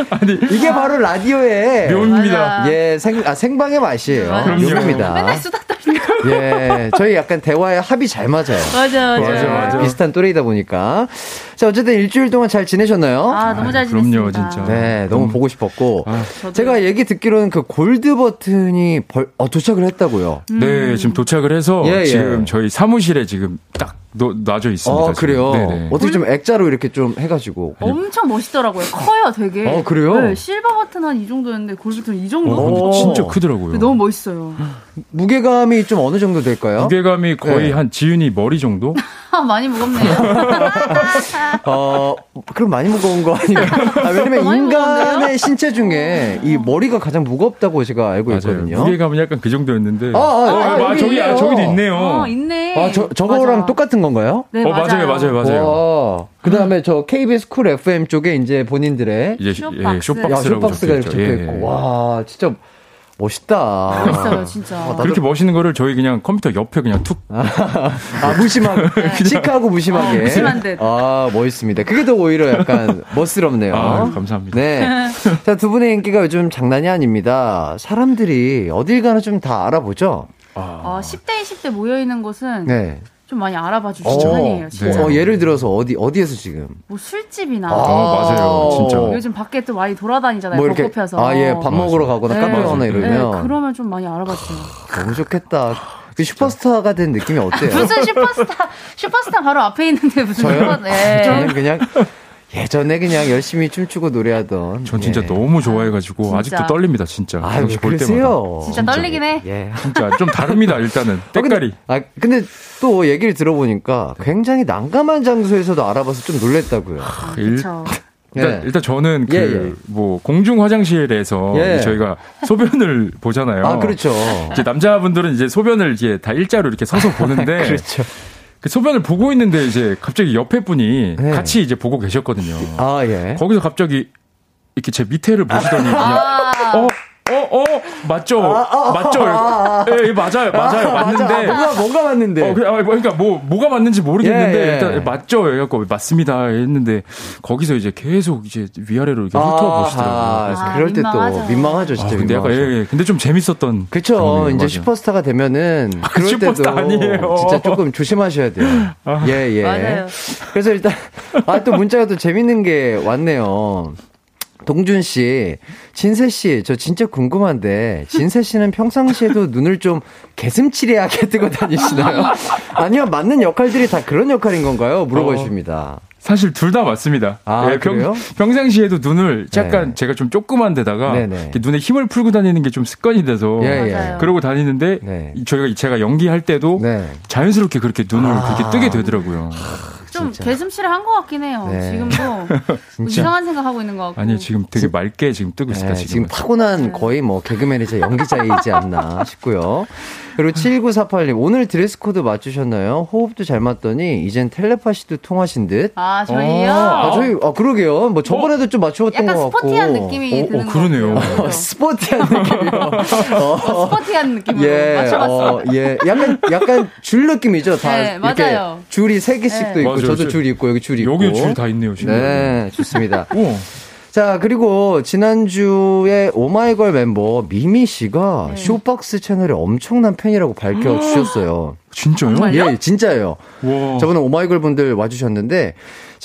아니 이게 바로 라디오의 묘입니다. 예, 생, 아, 생방의 맛이에요. 묘입니다. 맨날 수다 떨리고 예, 저희 약간 대화의 합이 잘 맞아요. 맞아 맞아 맞아, 맞아. 비슷한 또래이다 보니까. 자, 어쨌든 일주일 동안 잘 지내셨나요? 아 너무 잘 그럼요, 지냈습니다 진짜. 네, 너무 보고 싶었고. 아. 제가 얘기 듣기로는 그 골드 버튼이 벌, 어, 도착을 했다고요. 네, 지금 도착을 해서 예, 예. 지금 저희 사무실에 지금 딱 놓, 놔져 있습니다. 어, 지금. 그래요? 네네. 어떻게 좀 액자로 이렇게 좀 해가지고. 엄청 멋있더라고요 커요 되게 어, 그래요? 네, 실버 버튼 한 이 정도였는데 골드 버튼 이 정도 어. 진짜 크더라고요. 근데 너무 멋있어요 무게감이 좀 어느 정도 될까요? 무게감이 거의 네. 한 지윤이 머리 정도? 아, [LAUGHS] 많이 무겁네요 [LAUGHS] 어, 그럼 많이 무거운 거 아니에요? 아, 왜냐면 인간의? 신체 중에 이 머리가 가장 무겁다고 제가 알고 맞아요. 있거든요. 무게감은 약간 그 정도였는데. 아, 아, 어, 아, 아, 여기 저기, 아, 있네요. 저기도 있네요. 어 있네 아, 저, 저거랑 맞아. 똑같은 건가요? 네 어, 맞아요 맞아요, 맞아요, 맞아요. 그 다음에 저 KBS 쿨 FM 쪽에 이제 본인들의 이제 쇼박스. 예, 야, 쇼박스라고 쇼박스가 이렇게 적혀있죠. 적혀 예, 있고. 예. 와, 진짜 멋있다. 멋있어요 진짜 아, 그렇게 멋있는 거를 저희 그냥 컴퓨터 옆에 그냥 툭 아, 무심하게. [LAUGHS] 시크하고 무심하게. 어, 무심한 듯. 아, 멋있습니다. 그게 더 오히려 약간 멋스럽네요. 아, 감사합니다. 네. 자, 두 분의 인기가 요즘 장난이 아닙니다. 사람들이 어딜 가나 좀 다 알아보죠? 어, 10대 20대 모여있는 곳은 네. 좀 많이 알아봐 어, 주시는 편이에요 진짜 어, 예를 들어서 어디, 어디에서 지금? 뭐 술집이나 아, 맞아요. 진짜. 요즘 밖에 또 많이 돌아다니잖아요. 뭐 이렇게, 벚꽃 펴서. 아, 예, 밥 먹으러 가거나 네. 카페 가거나 맞아요. 이러면. 네, 그러면 좀 많이 알아봐 주세요. 너무 좋겠다. 그 슈퍼스타가 된 느낌이 어때요? 무슨 슈퍼스타, 슈퍼스타 바로 앞에 있는데 무슨 저요? 슈퍼, 네. 저는 그냥 예전에 그냥 열심히 춤추고 노래하던. 전 진짜 예. 너무 좋아해가지고 진짜. 아직도 떨립니다 진짜. 아유, 혹시 볼 그러세요? 진짜 떨리긴 해. 예. 진짜 좀 다릅니다 일단은 아, 근데- 때깔이. 아, 근데 또 얘기를 들어보니까 굉장히 난감한 장소에서도 알아봐서 좀 놀랬다고요. 일, 그쵸. 일단, 예. 일단 저는 그 예, 예. 뭐 공중 화장실에서 예. 저희가 소변을 [LAUGHS] 보잖아요. 아, 그렇죠. 이제 남자분들은 이제 소변을 이제 다 일자로 이렇게 서서 보는데 [LAUGHS] 그렇죠. 그 소변을 보고 있는데 이제 갑자기 옆에 분이 네. 같이 이제 보고 계셨거든요. 아, 예. 거기서 갑자기 이렇게 제 밑에를 보시더니 그냥 어, 어, 어, 맞죠? 맞죠? 예, 예, 맞아요. 맞아요. 아, 맞는데. 맞아. 아, 뭔가, 뭔가 맞는데. 어, 그, 아, 그러니까 뭐, 뭐가 맞는지 모르겠는데, 예, 예. 일단 맞죠? 해갖고, 맞습니다. 했는데, 거기서 이제 계속 이제 위아래로 이렇게 훑어 보시더라고요. 아, 그래서. 그럴 때 또 민망하죠. 민망하죠, 진짜. 아, 근데 약간. 예, 예. 근데 좀 재밌었던. 그쵸. 이제 맞아요. 슈퍼스타가 되면은 그럴 슈퍼스타 때도 아니에요. 진짜 조금 조심하셔야 돼요. 예, 예. 맞아요. 그래서 일단 아 또 문자가 또 재밌는 게 왔네요. 동준 씨, 진세 씨, 저 진짜 궁금한데 진세 씨는 평상시에도 [LAUGHS] 눈을 좀 개슴츠레하게 뜨고 다니시나요? [LAUGHS] 아니면 맞는 역할들이 다 그런 역할인 건가요? 물어봐 주십니다. 사실 둘 다 맞습니다. 아, 예, 평, 그래요? 평상시에도 눈을 약간 네. 제가 좀 조그만 데다가 네네. 이렇게 눈에 힘을 풀고 다니는 게 좀 습관이 돼서 예, 예. 그러고 다니는데 네. 이- 저희가 제가 연기할 때도 네. 자연스럽게 그렇게 눈을 아. 그렇게 뜨게 되더라고요. 좀 진짜. 개슴치를 한것 같긴 해요. 네. 지금도 [LAUGHS] 뭐 이상한 생각하고 있는 것 같고. 아니 지금 되게 맑게 지금 뜨고 있다 네, 지금. 지금 타고난 거의 뭐 개그맨이자 연기자이지 않나 싶고요. 그리고 7948님, 오늘 드레스 코드 맞추셨나요? 호흡도 잘 맞더니, 이젠 텔레파시도 통하신 듯. 아 저희요. 아, 저희, 아, 그러게요. 뭐 저번에도 좀 맞추었던 약간 것 같고. 스포티한 느낌이 어, 드는 어, 그러네요. 어, [LAUGHS] 스포티한 느낌이요. 어, [LAUGHS] 스포티한 느낌으로 예, 맞춰봤어요. 어, 예. 약간, 약간 줄 느낌이죠. 다. 네, 이렇게 맞아요. 줄이 세 개씩도 네. 있고, 맞아요. 저도 줄- 줄이 있고, 여기 줄이 있고. 여기 줄다 있네요 지금. 네, 좋습니다. [LAUGHS] 오. 자, 그리고 지난주에 오마이걸 멤버 미미 씨가 네. 쇼박스 채널의 엄청난 팬이라고 밝혀주셨어요. 진짜요? 정말요? 예, 진짜예요. 와. 저번에 오마이걸 분들 와주셨는데,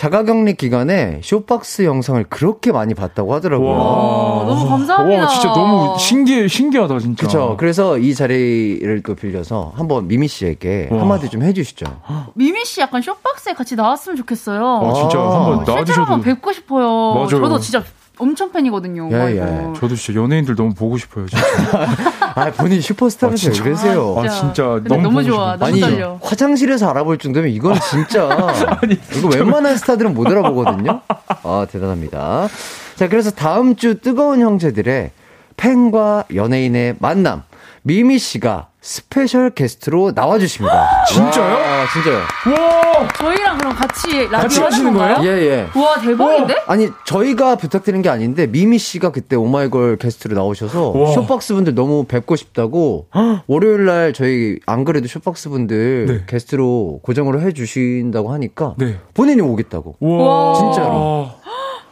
자가격리 기간에 쇼박스 영상을 그렇게 많이 봤다고 하더라고요. 와. 너무 감사합니다. 와, 진짜 너무 신기해, 신기하다, 진짜. 그쵸. 그래서 이 자리를 또 빌려서 한번 미미 씨에게 와. 한마디 좀 해주시죠. 미미 씨 약간 쇼박스에 같이 나왔으면 좋겠어요. 어, 진짜 아. 한번 실제로 나와주셔도. 한번 뵙고 싶어요. 맞아요. 저도 진짜 엄청 팬이거든요. 예. 예. 저도 진짜 연예인들 너무 보고 싶어요, 진짜. [LAUGHS] 아, 본인 슈퍼스타면서 아, 왜 진짜. 그러세요? 아, 진짜 근데 너무, 너무 보고 좋아. 싶어요. 너무 아니, 떨려. 화장실에서 알아볼 정도면 이건 진짜. [LAUGHS] 이거 웬만한 스타들은 못 알아보거든요? 아, 대단합니다. 자, 그래서 다음 주 뜨거운 형제들의 팬과 연예인의 만남. 미미 씨가 스페셜 게스트로 나와주십니다. 진짜요? 와, 진짜요? 와! 저희랑 그럼 같이 라디오 하시는? 거예요? 예, 예. 와 대박인데? 아니, 저희가 부탁드린 게 아닌데, 미미 씨가 그때 오마이걸 게스트로 나오셔서, 와. 쇼박스 분들 너무 뵙고 싶다고, 월요일 날 저희, 안 그래도 쇼박스 분들 네. 게스트로 고정으로 해주신다고 하니까, 네. 본인이 오겠다고. 와. 진짜로.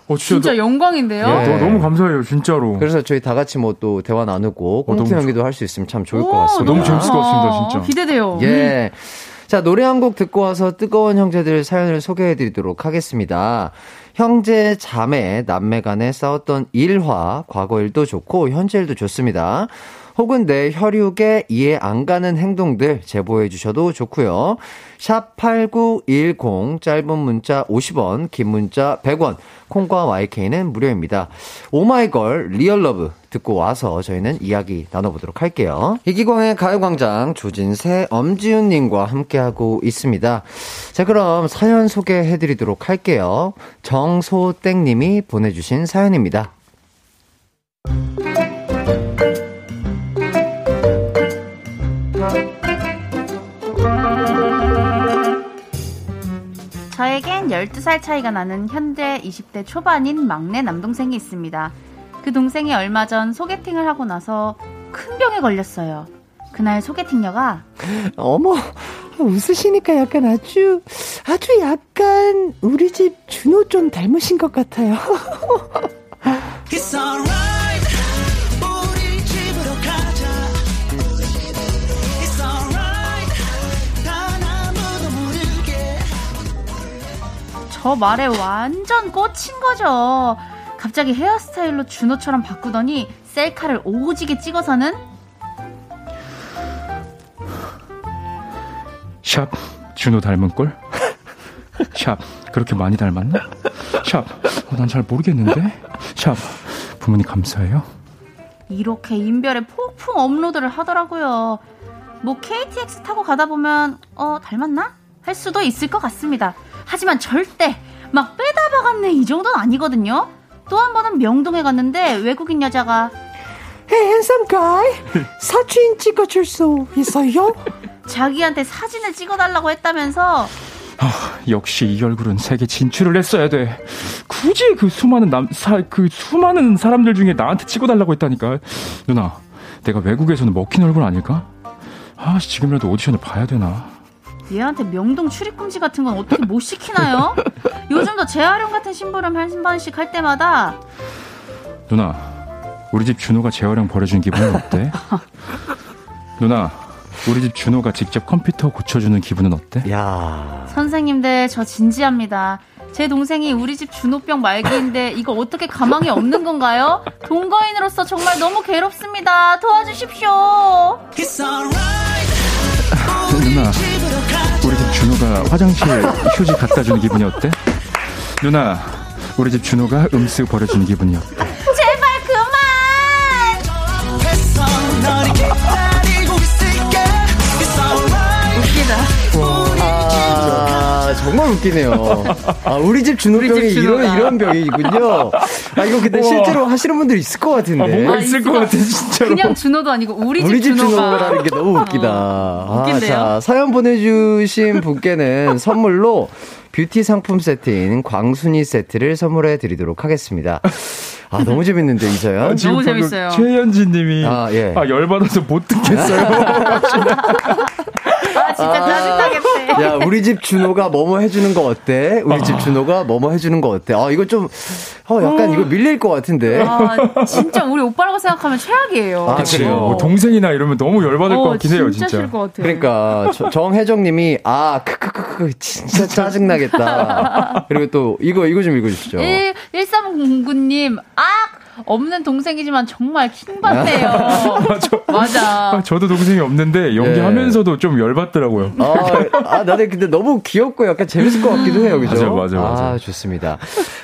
어, 진짜, 진짜 영광인데요. 예. 너, 너무 감사해요, 진짜로. 그래서 저희 다 같이 뭐 또 대화 나누고, 꽁트 너무 연기도 할 수 있으면 참 좋을 것 오, 같습니다. 너무 재밌을 것 같습니다. 진짜. 기대돼요. 예. 자, 노래 한 곡 듣고 와서 뜨거운 형제들 사연을 소개해 드리도록 하겠습니다. 형제, 자매, 남매 간에 싸웠던 일화, 과거 일도 좋고, 현재 일도 좋습니다. 혹은 내 혈육에 이해 안 가는 행동들 제보해 주셔도 좋고요. 샵 8910 짧은 문자 50원, 긴 문자 100원. 콩과 my K는 무료입니다. 오마이걸 Real Love 듣고 와서 저희는 이야기 나눠보도록 할게요. 이기광의 가요광장 조진세, 엄지윤님과 함께하고 있습니다. 자, 그럼 사연 소개해드리도록 할게요. 정소땡님이 보내주신 사연입니다. 저에겐 12살 차이가 나는 현재 20대 초반인 막내 남동생이 있습니다. 그 동생이 얼마 전 소개팅을 하고 나서 큰 병에 걸렸어요. 그날 소개팅녀가 어머, 웃으시니까 약간 아주, 아주 약간 우리 집 준호 좀 닮으신 것 같아요. [LAUGHS] 저 말에 완전 꽂힌 거죠. 갑자기 헤어스타일로 준호처럼 바꾸더니 셀카를 오지게 찍어서는 샵, 준호 닮은 꼴? 샵, 그렇게 많이 닮았나? 샵, 어, 난잘 모르겠는데? 샵, 부모님 감사해요? 이렇게 인별에 폭풍 업로드를 하더라고요. 뭐 KTX 타고 가다 보면 어 닮았나? 할 수도 있을 것 같습니다. 하지만 절대 막 빼다 박았네 이 정도는 아니거든요. 또 한 번은 명동에 갔는데 외국인 여자가 Hey, handsome guy. [LAUGHS] 사진 찍어줄 수 있어요? 자기한테 사진을 찍어달라고 했다면서 역시 이 얼굴은 세계 진출을 했어야 돼. 굳이 그 수많은 남, 사, 그 수많은 사람들 중에 나한테 찍어달라고 했다니까. 누나, 내가 외국에서는 먹힌 얼굴 아닐까? 아, 지금이라도 오디션을 봐야 되나? 얘한테 명동 출입금지 같은 건 어떻게 못 시키나요? 요즘도 재활용 같은 심부름 한 번씩 할 때마다 누나, 우리 집 준호가 재활용 버려준 기분은 어때? 누나, 우리 집 준호가 직접 컴퓨터 고쳐주는 기분은 어때? 야 선생님들 저 진지합니다. 제 동생이 우리 집 준호병 말기인데 이거 어떻게 가망이 없는 건가요? 동거인으로서 정말 너무 괴롭습니다. 도와주십시오. It's alright [LAUGHS] 누나, 준호가 화장실 [LAUGHS] 휴지 갖다 주는 기분이 어때? 누나, 우리 집 준호가 음수 버려주는 기분이 어때? 정말 웃기네요. 아, 우리 집 준호병이 이런. 이런 병이군요. 아, 이거 근데 우와. 실제로 하시는 분들 있을 것 같은데. 아, 뭔가 아, 있을. 것 같아, 진짜로. 그냥 준호도 아니고 우리 집 우리 집 준호가. 준호라는 게 너무 웃기다. [LAUGHS] 아, 웃긴데요? 자, 사연 보내주신 분께는 선물로 뷰티 상품 세트인 광순이 세트를 선물해 드리도록 하겠습니다. 아, 너무 재밌는데, 이 사연. 지금 너무 재밌어요. 최현진 님이 아, 아, 예. 열받아서 못 듣겠어요. [LAUGHS] 아, 진짜 짜증나겠대. 야, 우리 집 준호가 뭐뭐 해주는 거 어때? 우리 집 준호가 뭐뭐 해주는 거 어때? 아, 이거 좀, 어, 약간 이거 밀릴 것 같은데. 아, 진짜 우리 오빠라고 생각하면 최악이에요. 아. 그래요? 뭐 동생이나 이러면 너무 열받을 것 어, 같긴 해요, 진짜 진짜. 싫을 것 같아. 그러니까 저- 정혜정님이 아 크크크크 진짜 짜증나겠다. 그리고 또 이거 이거 좀 읽어주시죠. 1, 1309님, 아! 없는 동생이지만 정말 킹받네요. 맞아. 아, 저도 동생이 없는데 연기하면서도 좀 열받더라고요. 아, 아, 나는 근데 너무 귀엽고 약간 재밌을 것 같기도 해요, 그죠? 맞아, 맞아, 맞아. 아, 좋습니다.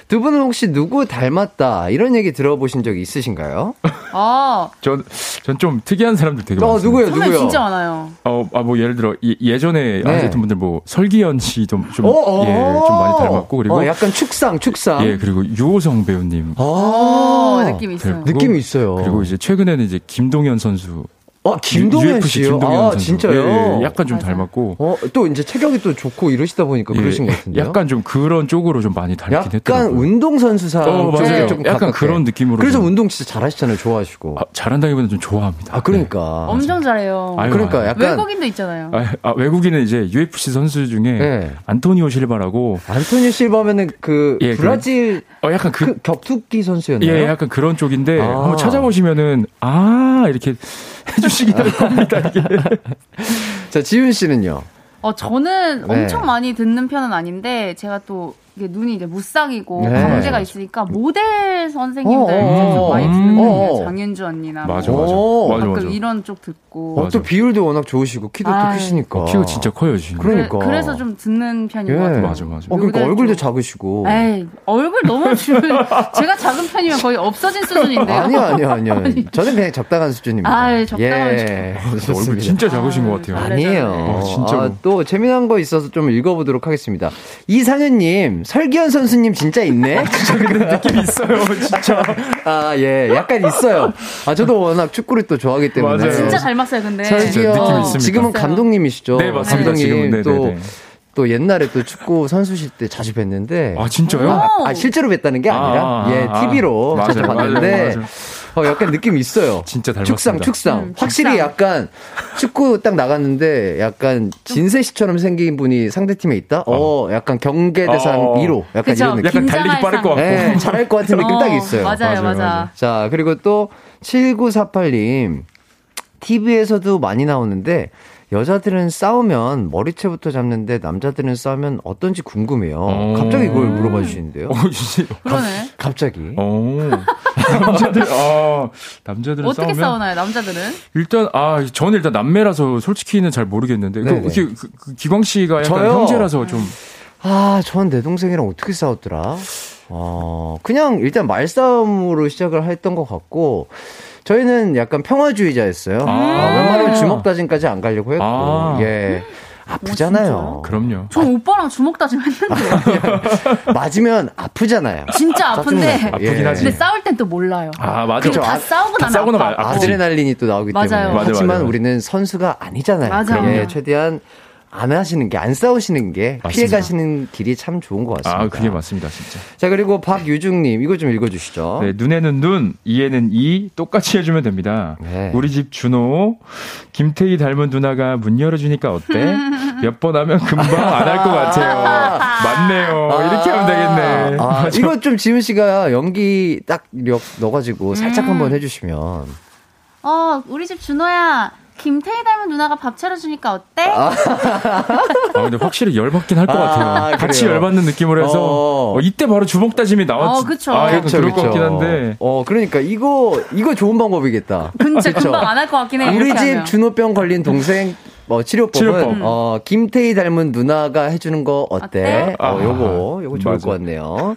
두 분은 혹시 누구 닮았다 이런 얘기 들어보신 적이 있으신가요? 아, 전, 전 좀 특이한 사람들 되게 어, 많아요. 누구요, 선배 누구요? 진짜 많아요. 어, 아, 뭐, 예를 들어, 예, 전에 네. 하셨던 분들 뭐, 설기현 씨 좀, 좀, 어, 어. 예, 좀 많이 닮았고, 그리고, 어, 약간 축상, 축상. 예, 그리고 유호성 배우님. 어, 아, 느낌 있어요. 닮고, 느낌이 있어요. 그리고 이제 최근에는 이제 김동현 선수. 어, 김동현 UFC 씨요? 김동현 아, 선수. 진짜요? 예, 예, 약간 좀 맞아. 닮았고. 어, 또 이제 체격이 또 좋고 이러시다 보니까 예, 그러신 것 같은데요. 약간 좀 그런 쪽으로 좀 많이 닮긴 약간 했더라고요. 운동선수상 어, 맞아요. 조금 약간 가깝게. 그런 느낌으로 그래서 좀- 운동 진짜 잘하시잖아요. 좋아하시고. 아, 잘한다기보다는 좀 좋아합니다. 아, 그러니까. 엄청 잘해요. 아유, 그러니까 아유. 약간 외국인도 있잖아요. 아, 아, 외국인은 이제 UFC 선수 중에 네. 안토니오 실바라고 안토니 실바면은 그 예, 그- 브라질 어 약간 그, 그, 격투기 선수였나요? 예, 약간 그런 쪽인데 아. 한번 찾아보시면은 아 이렇게 해주시긴 할 겁니다. 이게. 자, 지윤 씨는요. 어, 저는 네. 엄청 많이 듣는 편은 아닌데, 제가 또, 이게 눈이 이제 무쌍이고, 네. 광대가 있으니까, 모델 선생님들 어, 좀 많이 음. 듣는. 어. 장윤주 언니나. 맞아 뭐, 맞아 오. 맞아 가끔 맞아. 이런 쪽 듣고. 어, 또. 비율도 워낙 좋으시고 키도 또 아유. 크시니까. 어, 키가 진짜 커요 지금. 그러니까. 그래, 그래 서 좀 듣는 편인 예. 것 같아요. 맞아 맞아. 어, 그러니까 얼굴도 쪽. 작으시고. 에이, 얼굴 너무 [LAUGHS] 줄 제가 작은 편이면 거의 없어진 수준인데요. 아니요, 아니요, 아니요. [LAUGHS] 저는 그냥 적당한 수준입니다. 아이, 적당한 예. [LAUGHS] 얼굴 좋습니다. 진짜 작으신 것 같아요. 아, 아니에요. 어, 진짜로. 아, 또 재미난 거 있어서 좀 읽어보도록 하겠습니다. 이상현님, 설기현 선수님 진짜 있네? [LAUGHS] 진짜 근데 느낌 있어요 진짜. [LAUGHS] 아, 예. 약간 있어요. 아, 저도 워낙 축구를 또 좋아하기 때문에. 맞아요. 진짜 닮았어요, 근데. 진짜 느낌 설기현, 있습니다. 지금은. 감독님이시죠? 네 맞습니다. 감독님 지금은 네, 또, 네, 네. 또 옛날에 또 축구 선수실 때 자주 뵀는데. 아 진짜요? 아, 아, 실제로 뵀다는 게 아니라, 아, 예, 아, TV로 맞아요, 자주 맞아요, 봤는데, 맞아요. 어, 약간 느낌 있어요. [LAUGHS] 진짜 닮았습니다. 축상, 축상. 음, 확실히 축상. 약간 축구 딱 나갔는데 약간 진세 씨처럼 생긴 분이 상대팀에 있다? 어, 약간 경계 대상 어. 1호. 약간 그쵸. 이런 느낌. 약간 달리기 빠를 것 같고. 예, 잘할 것 같은 느낌 [LAUGHS] 딱 있어요. 맞아요, 맞아요, 맞아. 맞아요. 자, 그리고 또 7948님. TV에서도 많이 나오는데 여자들은 싸우면 머리채부터 잡는데 남자들은 싸우면 어떤지 궁금해요. 어. 갑자기 이걸 물어봐 주시는데요. 어. [LAUGHS] 그러네. 갑자기. 어. [LAUGHS] 남자들, 아, 남자들은 어떻게 싸우면 싸우나요, 남자들은? 일단 아 저는 일단 남매라서 솔직히는 잘 모르겠는데 그. 그, 그, 그 기광 씨가 약간 저요? 형제라서 좀 아, 전 내 동생이랑 어떻게 싸웠더라? 어, 그냥 일단 말싸움으로 시작을 했던 것 같고, 저희는 약간 평화주의자였어요. 아. 어, 웬만하면 주먹 다짐까지 안 가려고 했고, 아. 예. 아프잖아요. 그럼요. 저 오빠랑 주먹 다짐 했는데. [LAUGHS] 맞으면 아프잖아요. 진짜 아픈데. 짜증나서. 아프긴 예. 하지. 근데 싸울 땐 또 몰라요. 아 맞아. 그리고 다 아, 싸우고 다 나면 싸우고 나면 아파. 아프지. 아드레날린이 또 나오기 맞아요. 때문에. 맞아요, 하지만 맞아요. 우리는 선수가 아니잖아요. 맞아요. 예, 최대한 안 하시는 게, 안 싸우시는 게 피해. 가시는 길이 참 좋은 것 같습니다. 아 그게 맞습니다 진짜. 자, 그리고 박유중님, 이거 좀 읽어주시죠. 네, 눈에는 눈, 이에는 이 똑같이 해주면 됩니다. 네. 우리 집 준호, 김태희 닮은 누나가 문 열어주니까 어때? [LAUGHS] 몇 번 하면 금방 안 할 것 같아요. [LAUGHS] 맞네요. 이렇게 하면 되겠네. 아. [LAUGHS] 이거 좀 지훈 씨가 연기 딱력 넣어가지고 살짝 음. 한번 해주시면. 어, 우리 집 준호야. 김태희 닮은 누나가 밥 차려주니까 어때? 아, 근데 확실히 열받긴 할것 아, 같아요. 같이 그래요? 열받는 느낌으로 해서 어. 어, 이때 바로 주먹 다짐이 나왔. 어, 그쵸. 아, 그쵸, 그럴 것 그쵸. 같긴 한데. 어, 그러니까 이거, 이거 좋은 방법이겠다. 근데? 금방 안 할 것 같긴 해. 우리 집. 준호병 걸린 동생 뭐 치료법은 치료법. 어 김태희 닮은 누나가 해주는 거 어때? 어때? 어 아, 요거 요거 좋을 맞아. 것 같네요.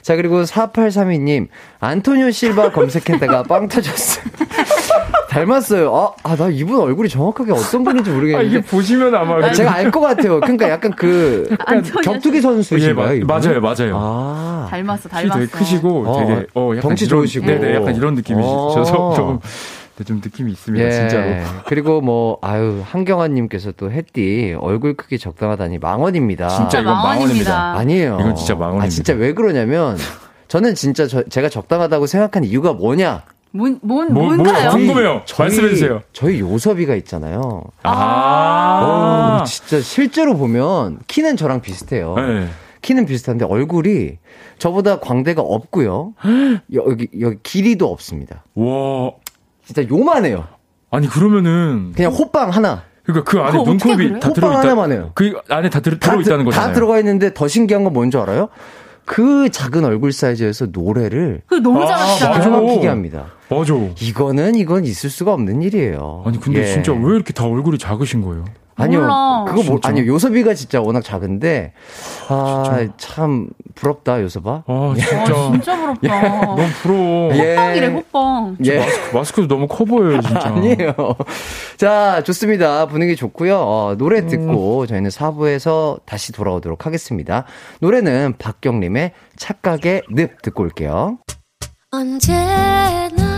자 그리고 4832님 안토니오 실바 검색했다가 빵 터졌어요. [LAUGHS] 닮았어요. 아, 아, 나 이분 얼굴이 정확하게 어떤 분인지 [LAUGHS] 아, 모르겠는데. 이게 보시면 아마. 아, 제가 알 것 같아요. 그러니까 약간 그 격투기 예, 선수신가요? 마- 이분? 맞아요, 맞아요. 아, 닮았어, 키 닮았어. 되게 크시고 어, 되게 어 약간 덩치 이런- 좋으시고. 네네 약간 이런 느낌이셔서 어. 좀, 네, 좀 느낌이 있습니다 예. 진짜로. 그리고 뭐 아유 한경아님께서 또 햇띠 얼굴 크기 적당하다니 망언입니다. 진짜 이건 망언입니다. 아니에요. 이건 진짜 망언입니다. 아 진짜 왜 그러냐면 저는 진짜 저- 제가 적당하다고 생각한 이유가 뭐냐? 뭔, 뭔, 뭐, 뭐, 뭔가요? 궁금해요. 말씀해주세요. 저희 요섭이가 있잖아요. 아. 어, 진짜 실제로 보면 키는 저랑 비슷해요. 네. 키는 비슷한데 얼굴이 저보다 광대가 없고요. [GASPS] 여기 여기 길이도 없습니다. 와. 진짜 요만해요. 아니 그러면은 그냥 호빵 하나. 그러니까 그 안에 눈곱이? 다 들어 호빵 있다. 하나만 해요. 그 안에 다 들 어 있다는 들- 거잖아요. 다 들어가 있는데 더 신기한 건 뭔지 알아요? 그 작은 얼굴 사이즈에서 노래를 그 너무 아, 잘하시잖아요. 맞아. 정확히게 합니다. 맞아. 이거는 이건 있을 수가 없는 일이에요. 아니 근데 예. 진짜 왜 이렇게 다 얼굴이 작으신 거예요? 아니요. 몰라. 그거 뭐? 아니요. 요섭이가 진짜 워낙 작은데 아, 참 부럽다, 요섭아. 아 와, 진짜 진짜 부럽다. [LAUGHS] 너무 부러워. 예. 호빵이래, 호빵. 예. 마스크, 마스크도 너무 커 보여요 진짜. [LAUGHS] 아니에요. 자, 좋습니다. 분위기 좋고요. 어, 노래 듣고 저희는 4부에서 다시 돌아오도록 하겠습니다. 노래는 박경림의 착각의 늪 듣고 올게요. 언제나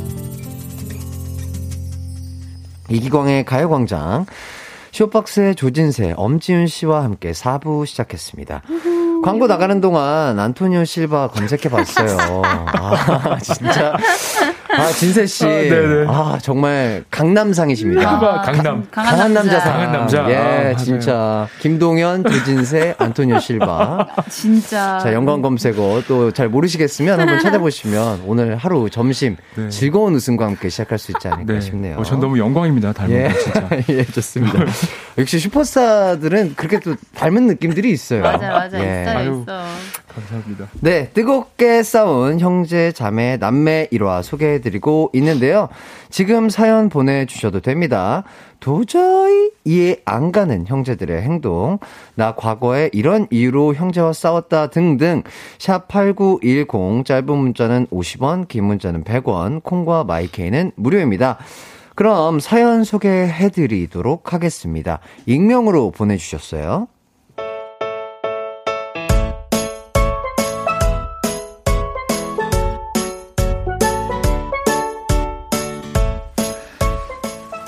이기광의 가요광장. 쇼박스의 조진세, 엄지윤 씨와 함께 4부 시작했습니다. 광고 나가는 동안 안토니오 실바 검색해 봤어요. [LAUGHS] 아, 진짜. 아, 진세 씨. 아, 네네. 아, 정말 강남상이십니다. 아, 강남. 강한, 강한 남자상. 강한 남자. 예, 아. 진짜. 김동현, 조진세, [LAUGHS] 안토니오 실바. 진짜. 자, 연관 검색어 또 잘 모르시겠으면 한번 찾아보시면 오늘 하루 점심 네. 즐거운 웃음과 함께 시작할 수 있지 않을까 싶네요. 어, 전 너무 영광입니다. 닮은 예, 거 진짜. [LAUGHS] 예, 좋습니다. 역시 슈퍼스타들은 그렇게 또 닮은 느낌들이 있어요. 맞아, 맞아. 예. 있어요, 아유. 있어. 감사합니다. 네, 뜨겁게 싸운 형제, 자매, 남매 일화 소개해 드리고 있는데요. 지금 사연 보내주셔도 됩니다. 도저히 이해 안 가는 형제들의 행동, 나 과거에 이런 이유로 형제와 싸웠다 등등, 샵8910, 짧은 문자는 50원, 긴 문자는 100원, 콩과 마이케이는 무료입니다. 그럼 사연 소개해드리도록 하겠습니다. 익명으로 보내주셨어요.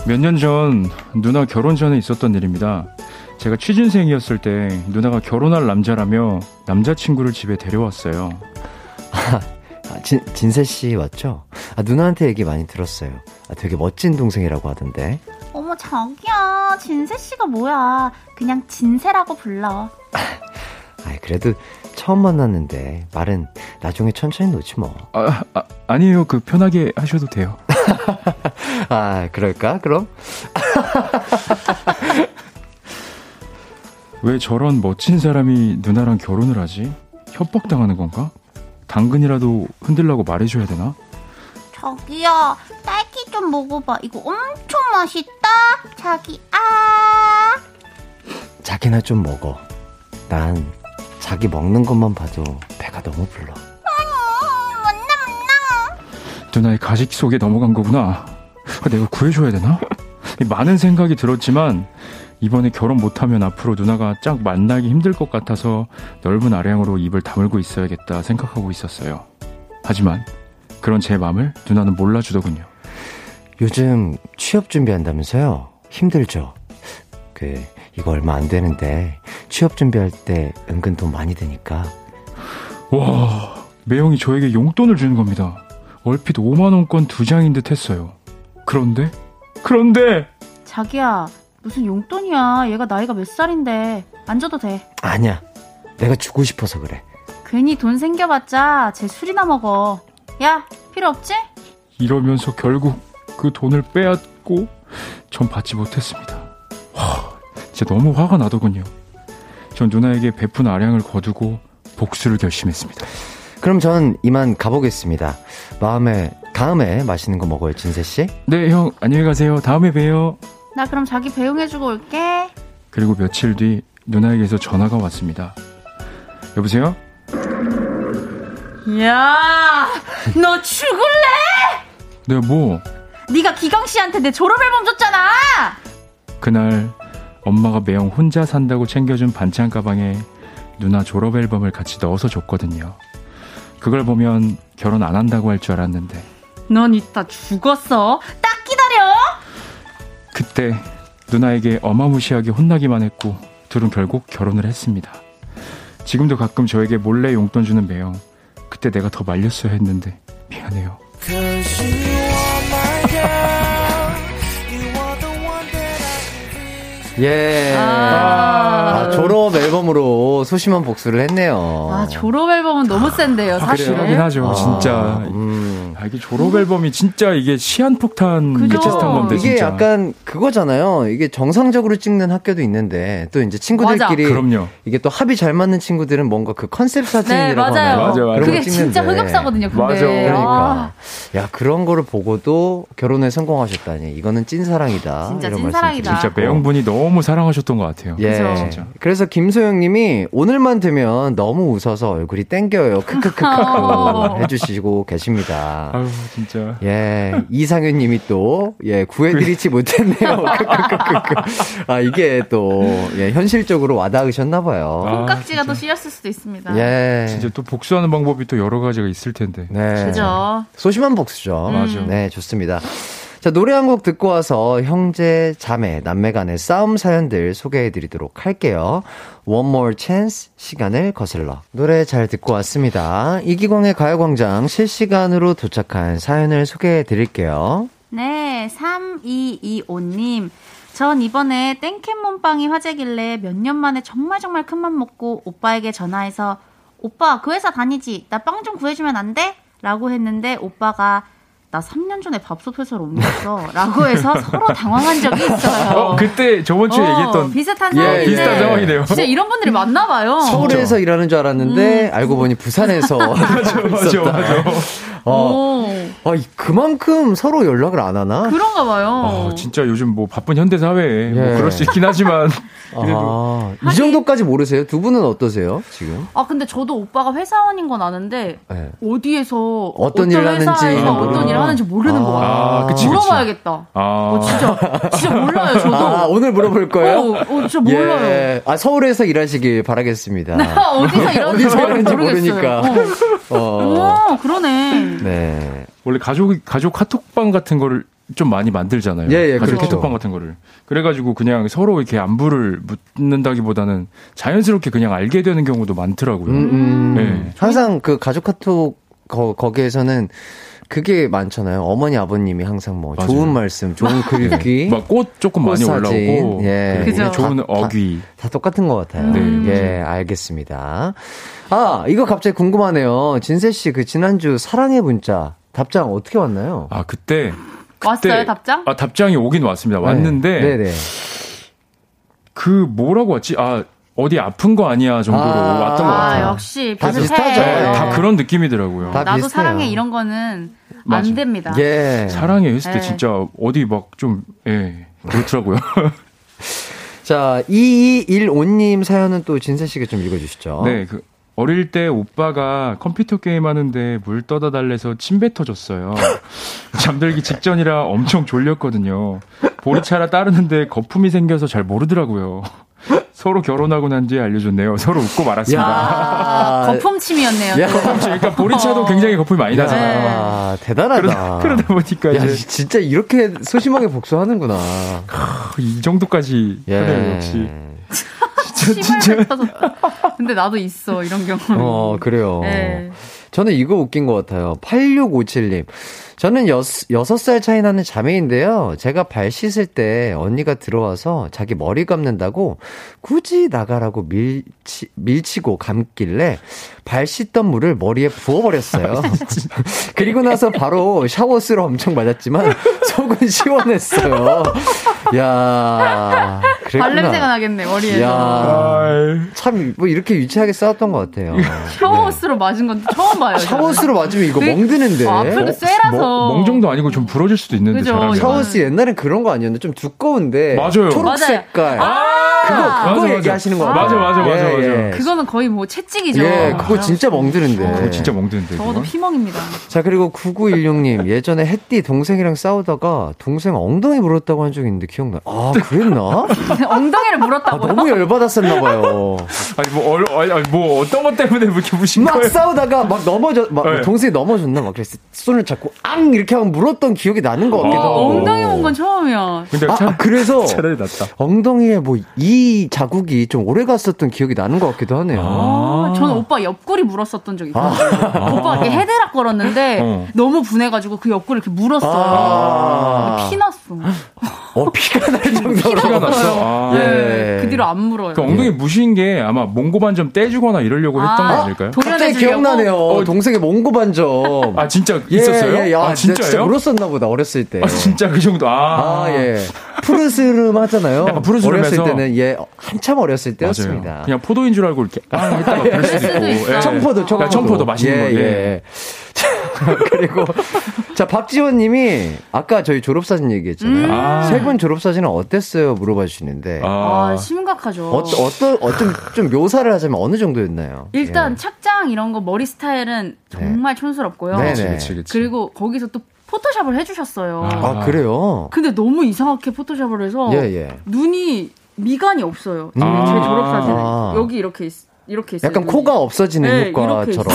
몇 년 전 누나 결혼 전에 있었던 일입니다. 제가 취준생이었을 때 누나가 결혼할 남자라며 남자친구를 집에 데려왔어요. [LAUGHS] 아, 진, 진세 씨 맞죠? 아, 누나한테 얘기 많이 들었어요. 아, 되게 멋진 동생이라고 하던데. 어머, 자기야. 진세 씨가 뭐야. 그냥 진세라고 불러. [LAUGHS] 아, 그래도 처음 만났는데 말은 나중에 천천히 놓지 뭐. 아, 아 아니에요. 그 편하게 하셔도 돼요. [LAUGHS] 아, 그럴까? 그럼? [LAUGHS] 왜 저런 멋진 사람이 누나랑 결혼을 하지? 협박당하는 건가? 당근이라도 흔들라고 말해줘야 되나? 자기야, 딸기 좀 먹어봐. 이거 엄청 맛있다. 자기, 아. 자기나 좀 먹어. 난 자기 먹는 것만 봐도 배가 너무 불러. 누나의 가식 속에 넘어간 거구나. 아, 내가 구해줘야 되나? 많은 생각이 들었지만 이번에 결혼 못하면 앞으로 누나가 짝 만나기 힘들 것 같아서 넓은 아량으로 입을 다물고 있어야겠다 생각하고 있었어요. 하지만 그런 제 마음을 누나는 몰라주더군요. 요즘 취업 준비한다면서요? 힘들죠? 그, 이거 얼마 안 되는데 취업 준비할 때 은근 돈 많이 드니까 와, 매형이 저에게 용돈을 주는 겁니다. 얼핏 5만 원권 두 장인 듯 했어요. 그런데, 그런데, 자기야, 무슨 용돈이야. 얘가 나이가 몇 살인데. 안 줘도 돼. 아니야. 내가 주고 싶어서 그래. 괜히 돈 생겨봤자 쟤 술이나 먹어. 야, 필요 없지? 이러면서 결국 그 돈을 빼앗고 전 받지 못했습니다. 와, 진짜 너무 화가 나더군요. 전 누나에게 베푼 아량을 거두고 복수를 결심했습니다. 그럼 전 이만 가보겠습니다. 마음에 다음에 맛있는 거 먹어요, 진세 씨. 네, 형, 안녕히 가세요. 다음에 봬요. 나 그럼 자기 배웅해주고 올게. 그리고 며칠 뒤 누나에게서 전화가 왔습니다. 여보세요? 야, 너 죽을래? 네, 뭐, 네가 기광 씨한테 내 졸업 앨범 줬잖아. 그날 엄마가 매형 혼자 산다고 챙겨준 반찬 가방에 누나 졸업 앨범을 같이 넣어서 줬거든요. 그걸 보면 결혼 안 한다고 할 줄 알았는데 넌 이따 죽었어. 딱 기다려. 그때 누나에게 어마무시하게 혼나기만 했고 둘은 결국 결혼을 했습니다. 지금도 가끔 저에게 몰래 용돈 주는 매형. 그때 내가 더 말렸어야 했는데 미안해요. 예. 아. 아, 졸업 앨범으로 소심한 복수를 했네요. 아 졸업 앨범은 너무 센데요, 사실. 확실하긴 하죠, 아, 진짜. 음. 아, 이게 졸업 앨범이 진짜 이게 시한폭탄 그죠. 비슷한 건데 이게 진짜. 약간 그거잖아요. 이게 정상적으로 찍는 학교도 있는데 또 이제 친구들끼리 그럼요. 이게 또 합이 잘 맞는 친구들은 뭔가 그 컨셉 사진이라고 네, 맞아요. 하나요? 맞아요, 그게 거 진짜. 흑역사거든요, 근데. 맞아. 그러니까 야 그런 거를 보고도 결혼에 성공하셨다니 이거는 찐 사랑이다. 진짜 이런 찐사랑이다. 말씀 진짜. 매형분이 너무 사랑하셨던 것 같아요. 예. 그죠. 진짜. 그래서 김소영님이 오늘만 되면 너무 웃어서 얼굴이 땡겨요. 크크크크 어. 해주시고 계십니다. 아유, 진짜. 예, 이상윤 님이 또, 예, 구해드리지 못했네요. 크크크크크. [LAUGHS] [LAUGHS] 아, 이게 또, 예, 현실적으로 와닿으셨나봐요. 아, 콩깍지가 진짜. 또 씌였을 수도 있습니다. 예. 진짜 또 복수하는 방법이 또 여러 가지가 있을 텐데. 네. 그죠. 소심한 복수죠. 맞아. 네, 좋습니다. 자, 노래 한 곡 듣고 와서 형제, 자매, 남매 간의 싸움 사연들 소개해 드리도록 할게요. One More Chance 시간을 거슬러. 노래 잘 듣고 왔습니다. 이기광의 가요광장 실시간으로 도착한 사연을 소개해 드릴게요. 네, 3225님. 전 이번에 땡캔몬빵이 화제길래 몇 년 만에 정말 정말 큰 맘 먹고 오빠에게 전화해서 오빠 그 회사 다니지? 나 빵 좀 구해주면 안 돼? 라고 했는데 오빠가 나 3년 전에 밥솥 회사로 옮겼어. 라고 해서 [LAUGHS] 서로 당황한 적이 있어요. 어, 그때 저번 주에 어, 얘기했던 비슷한 예, 상황인데 비슷한 상황이네요. 진짜 이런 분들이 많나 봐요. 서울에서 일하는 줄 알았는데 알고 보니 부산에서 [LAUGHS] 맞아, 맞아, [LAUGHS] 맞아. 어, 오, 아, 이- 그만큼 서로 연락을 안 하나? 그런가 봐요. 아, 진짜 요즘 뭐 바쁜 현대 사회에 뭐 예. 그럴 수 있긴 하지만 [LAUGHS] 그래도 아, 이 정도까지 모르세요? 두 분은 어떠세요, 지금? 아 근데 저도 오빠가 회사원인 건 아는데 네. 어디에서 어떤 일을 회사에서 하는지는 어떤 일을 하는지 모르는 아, 것 같아요. 아, 그치, 그치. 물어봐야겠다. 아, 어, 진짜 진짜 몰라요 저도. 아, 오늘 물어볼 거예요? 어, 어, 진짜 몰라요. 예. 아, 서울에서 일하시길 바라겠습니다. [LAUGHS] 어디서 일하는지 모르겠어요. 모르니까. 어. 어. 어, 그러네. 네. 원래 가족 가족 카톡방 같은 거를 좀 많이 만들잖아요. 예, 예, 가족 그렇죠. 카톡방 같은 거를. 그래가지고 그냥 서로 이렇게 안부를 묻는다기보다는 자연스럽게 그냥 알게 되는 경우도 많더라고요. 음, 음. 네. 항상 그 가족 카톡 거, 거기에서는 그게 많잖아요. 어머니, 아버님이 항상 뭐 맞아요. 좋은 말씀, 좋은 [LAUGHS] 글귀. 막 꽃 조금 많이 꽃 사진. 올라오고 예. 그죠. 좋은 다- 어귀. 다 똑같은 것 같아요. 네, 예, 알겠습니다. 아, 이거 갑자기 궁금하네요. 진세 씨, 그 지난주 사랑의 문자 답장 어떻게 왔나요? 아 그때 왔어요 답장? 아 답장이 오긴 왔습니다. 왔는데 네, 네. 그 뭐라고 왔지? 아 어디 아픈 거 아니야 정도로 아, 왔던 것아 같아요. 역시 다. 비슷하죠. 네, 네. 다 그런 느낌이더라고요. 다 나도 비슷해요. 사랑해 이런 거는 맞아. 안 됩니다. 예. 사랑해 했을 때 네. 진짜 어디 막 좀 예. 그렇더라고요. [LAUGHS] 자, 2215님 사연은 또 진세 씨가 좀 읽어 주시죠. 네, 그 어릴 때 오빠가 컴퓨터 게임 하는데 물 떠다 달래서 침 뱉어줬어요. [LAUGHS] 잠들기 직전이라 엄청 졸렸거든요. 보리차라 따르는데 거품이 생겨서 잘 모르더라고요. [LAUGHS] 서로 결혼하고 난 뒤에 알려줬네요. 서로 웃고 말았습니다. 아, 거품침이었네요. 야. [LAUGHS] 또. 그러니까 보리차도 굉장히 거품이 많이 나잖아요. 아, 대단하다. 그러다, 그러다 보니까 야, 이제 진짜 이렇게 소심하게 복수하는구나. 이 정도까지 예. 그래요, 역시. [LAUGHS] 진짜. 근데 나도 있어 이런 경우. 어, 그래요. 네. 저는 이거 웃긴 것 같아요. 8657님. 저는 여, 6살 차이 나는 자매인데요. 제가 발 씻을 때 언니가 들어와서 자기 머리 감는다고 굳이 나가라고 밀치, 밀치고 감길래 발 씻던 물을 머리에 부어버렸어요. [LAUGHS] 그리고 나서 바로 샤워스를 엄청 맞았지만 속은 시원했어요. 야. 발냄새가 나겠네, 머리에서. 야, 참, 뭐, 이렇게 유치하게 싸웠던 것 같아요. 샤워스로 맞은 건 처음 봐요. 샤워스로 맞으면 이거 그- 멍드는데. 어, 앞에도 쎄라서. 뭐, 멍정도 아니고 좀 부러질 수도 있는데. 샤워스 옛날엔 그런 거 아니었는데 좀 두꺼운데. 맞아요. 초록 맞아요. 색깔. 아! 그거, 그거 맞아. 얘기하시는 거 맞아, 맞아, 맞아, 맞아. 그거는 거의 뭐 채찍이죠. 예, 그거 진짜 멍드는데. 그거 진짜 멍드는데. 적어도 그거. 피멍입니다. 자, 그리고 9916님. 예전에 햇띠 동생이랑 싸우다가 동생 엉덩이 물었다고 한 적이 있는데 기억나. 아, 그랬나? [LAUGHS] 엉덩이를 아, 물었다고요? 너무 열받았었나봐요. 아니, 뭐, 얼, 아니, 아니, 뭐, 어떤 것 때문에 그렇게 무신 막 거예요? 싸우다가 막 넘어져, 막 네. 동생이 넘어졌나? 막 그래서 손을 잡고 앙! 이렇게 하고 물었던 기억이 나는 것 같기도 어, 하고. 엉덩이 온 건 처음이야. 근데 아, 차, 그래서 차라리 낫다. 엉덩이에 뭐 이 자국이 좀 오래 갔었던 기억이 나는 것 같기도 하네요. 아, 저는 오빠 옆구리 물었었던 적이 있거든요. 오빠가 이렇게 헤드락 걸었는데 어. 너무 분해가지고 그 옆구리 이렇게 물었어요. 아. 근데 피 났어. 어, 피가 날 정도로. 피가 났어? 아. 예. 네, 그 뒤로 안 물어요. 그 엉덩이 무신 게 아마 몽고반 좀 떼주거나 이러려고 했던 거 아닐까요? 갑자기? 기억나네요. 동생의 몽고 반점. [LAUGHS] 아, 진짜 있었어요? 예, 예. 아, 아, 진짜, 진짜요? 진짜 물었었나 보다, 어렸을 때. 아, 진짜 그 정도. 아. 아, 예. 푸르스름 하잖아요. 약간 푸르스름해서. 어렸을 때는, 예, 한참 어렸을 때였습니다. 맞아요. 그냥 포도인 줄 알고 이렇게 아 했다가 그럴 수도 있고. [LAUGHS] 있어요. 예. 청포도, 청포도. 청포도 맛있는 예, 거. 예. 예. [LAUGHS] 자, 그리고, 자, 박지원 님이 아까 저희 졸업사진 얘기했잖아요. 아. 세분 졸업사진은 어땠어요? 물어봐 주시는데. 아, 아, 심각하죠. 어떤, 어떤, 어떤, 좀 묘사를 하자면 어느 정도였나요? 일단 예. 착장 이런 거 머리 스타일은 정말 촌스럽고요. 네네. 그치, 그치, 그치. 그리고 거기서 또 포토샵을 해주셨어요. 아, 그래요? 근데 너무 이상하게 포토샵을 해서 예, 예. 눈이 미간이 없어요. 제, 아. 제 졸업사진은 아. 여기 이렇게 있, 이렇게 있어요. 약간 눈이. 코가 없어지는 네, 효과처럼.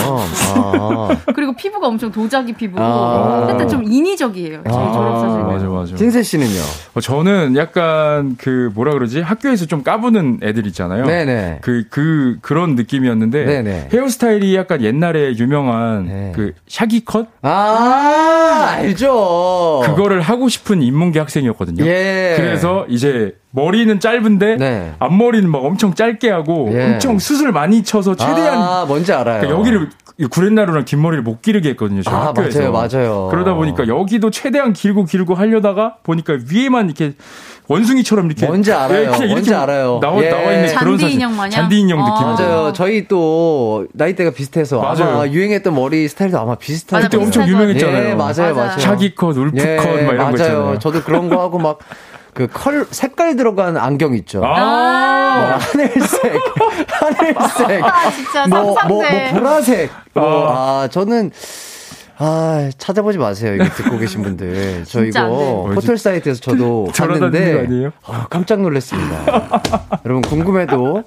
아. [LAUGHS] 그리고 피부가 엄청 도자기 피부고 아. 일단 좀 인위적이에요. 제 아. 졸업사진. 맞아 맞아. 찐세 씨는요? 어, 저는 약간 그 뭐라 그러지 학교에서 좀 까부는 애들 있잖아요. 네네. 그, 그, 그런 느낌이었는데, 네네. 헤어스타일이 약간 옛날에 유명한 네. 그 샤기 컷? 아, 알죠. 그거를 하고 싶은 인문계 학생이었거든요. 예. 그래서 이제 머리는 짧은데, 네. 앞머리는 막 엄청 짧게 하고, 예. 엄청 수술 많이 쳐서 최대한 아, 뭔지 알아요. 그러니까 여기를 구렛나루랑 긴 머리를 못 기르게 했거든요. 저희 아, 학교에서. 맞아요, 맞아요. 그러다 보니까 여기도 최대한 길고 길고 하려다가 보니까 위에만 이렇게 원숭이처럼 이렇게 뭔지 알아요. 예, 그냥 이렇게 뭔지 알아요. 나와, 예. 나와 있는 그런 잔디. 인형 마냥? 잔디 인형 아. 느낌. 맞아요. 저희 또 나이대가 비슷해서 맞아요. 아마 유행했던 머리 스타일도 아마 비슷한 그때 엄청 유명했잖아요. 예, 맞아요, 맞아요. 맞아요. 샤기 컷, 울프 예, 컷, 막 이런 맞아요. 거 있잖아요. 저도 그런 거 하고 막 그 컬 색깔 들어간 안경 있죠. 뭐 아, 하늘색, [LAUGHS] 하늘색, 아, 진짜 뭐, 뭐, 뭐 상상돼. 보라색. 뭐, 어. 아, 저는 아, 찾아보지 마세요. 이거 듣고 계신 분들. [LAUGHS] 저 이거. 포털 사이트에서 저도 [LAUGHS] 봤는데? 아, 깜짝 놀랐습니다. 여러분 궁금해도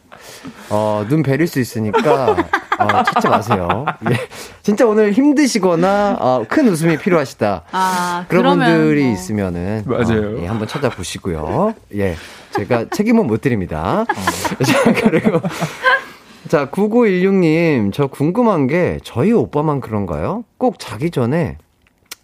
어, 눈 베릴 수 있으니까 어, 찾지 마세요. 예. 진짜 오늘 힘드시거나 어, 큰 웃음이 필요하시다. 아, 그런 분들이 뭐. 있으면은 맞아요. 어, 예, 한번 찾아보시고요. 예, 제가 책임은 못 드립니다. 어. [LAUGHS] 자, 그리고 자 9916님 저 궁금한 게 저희 오빠만 그런가요? 꼭 자기 전에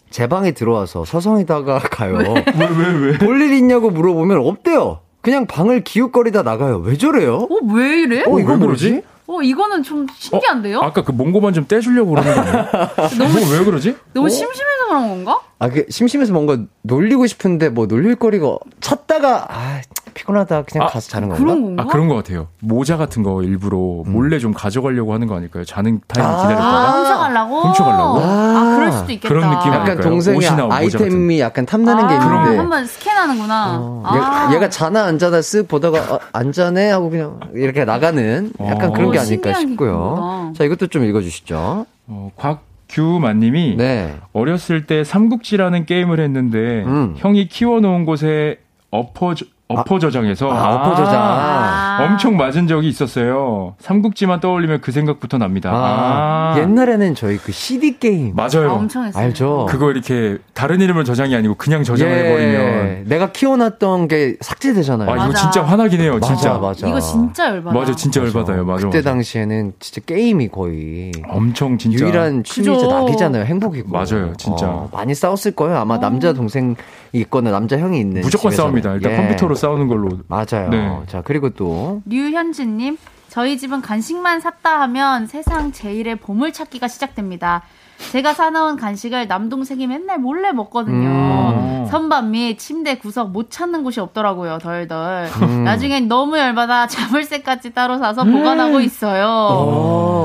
제 방에 들어와서 서성이다가 가요. 왜, 왜, 왜? 볼 일 있냐고 물어보면 없대요. 그냥 방을 기웃거리다 나가요. 왜 저래요? 어, 왜 이래? 어, 이거 왜 뭐지? 어, 이거는 좀 신기한데요? 아까 그 몽고만 좀 떼주려고 그러는 거 아니에요? [LAUGHS] 너무, 뭐, 왜 그러지? 너무 심심해서 그런 건가? 아, 그 심심해서 뭔가 놀리고 싶은데 뭐 놀릴 거리가 찾다가 아 피곤하다 그냥 아, 가서 자는 건가? 그런 건가? 아, 그런 것 같아요. 모자 같은 거 일부러 몰래 좀 가져가려고 하는 거 아닐까요? 자는 타임 아. 아, 기다렸다가. 훔쳐가려고? 훔쳐가려고? 아, 그럴 수도 있겠다. 그런 느낌 약간 아닐까요? 모자 아이템이 약간 탐나는 게 아, 있는데 한번 스캔하는구나. 어, 아. 얘, 가 자나 안 자나 쓱 보다가 어, 안 자네 하고 그냥 이렇게 나가는 약간 어. 그런 게 어, 아닐까 싶고요. 자 이것도 좀 읽어주시죠. 어, 곽 규만님이 네. 어렸을 때 삼국지라는 게임을 했는데 음. 형이 키워놓은 곳에 엎어 엎어 저장해서 아, 엎어 저장. 아. 엄청 맞은 적이 있었어요. 삼국지만 떠올리면 그 생각부터 납니다. 아, 아, 옛날에는 저희 그 CD 게임 맞아요. 아, 엄청 했어요. 알죠? 그거 이렇게 다른 이름을 저장이 아니고 그냥 저장을 예, 해버리면 내가 키워놨던 게 삭제되잖아요. 아 이거 맞아. 진짜 화나긴 해요. 맞아, 진짜 맞아. 이거 진짜 열받아. 맞아, 진짜 열받아요. 맞아. 그때 맞아. 당시에는 진짜 게임이 거의 엄청 진짜 유일한 취미이자 그죠. 낙이잖아요. 행복이고. 맞아요, 진짜. 어, 많이 싸웠을 거예요. 아마 남자 동생이 있거나 남자 형이 있는 무조건 집에서는. 싸웁니다. 일단 예. 컴퓨터로 싸우는 걸로 맞아요. 네. 자 그리고 또 류현진 님, 저희 집은 간식만 샀다 하면 세상 제일의 보물 찾기가 시작됩니다. 제가 사놓은 간식을 남동생이 맨날 몰래 먹거든요. 음. 선반 및 침대 구석 못 찾는 곳이 없더라고요, 덜덜. 음. 나중엔 너무 열받아 자물쇠까지 따로 사서 보관하고 있어요.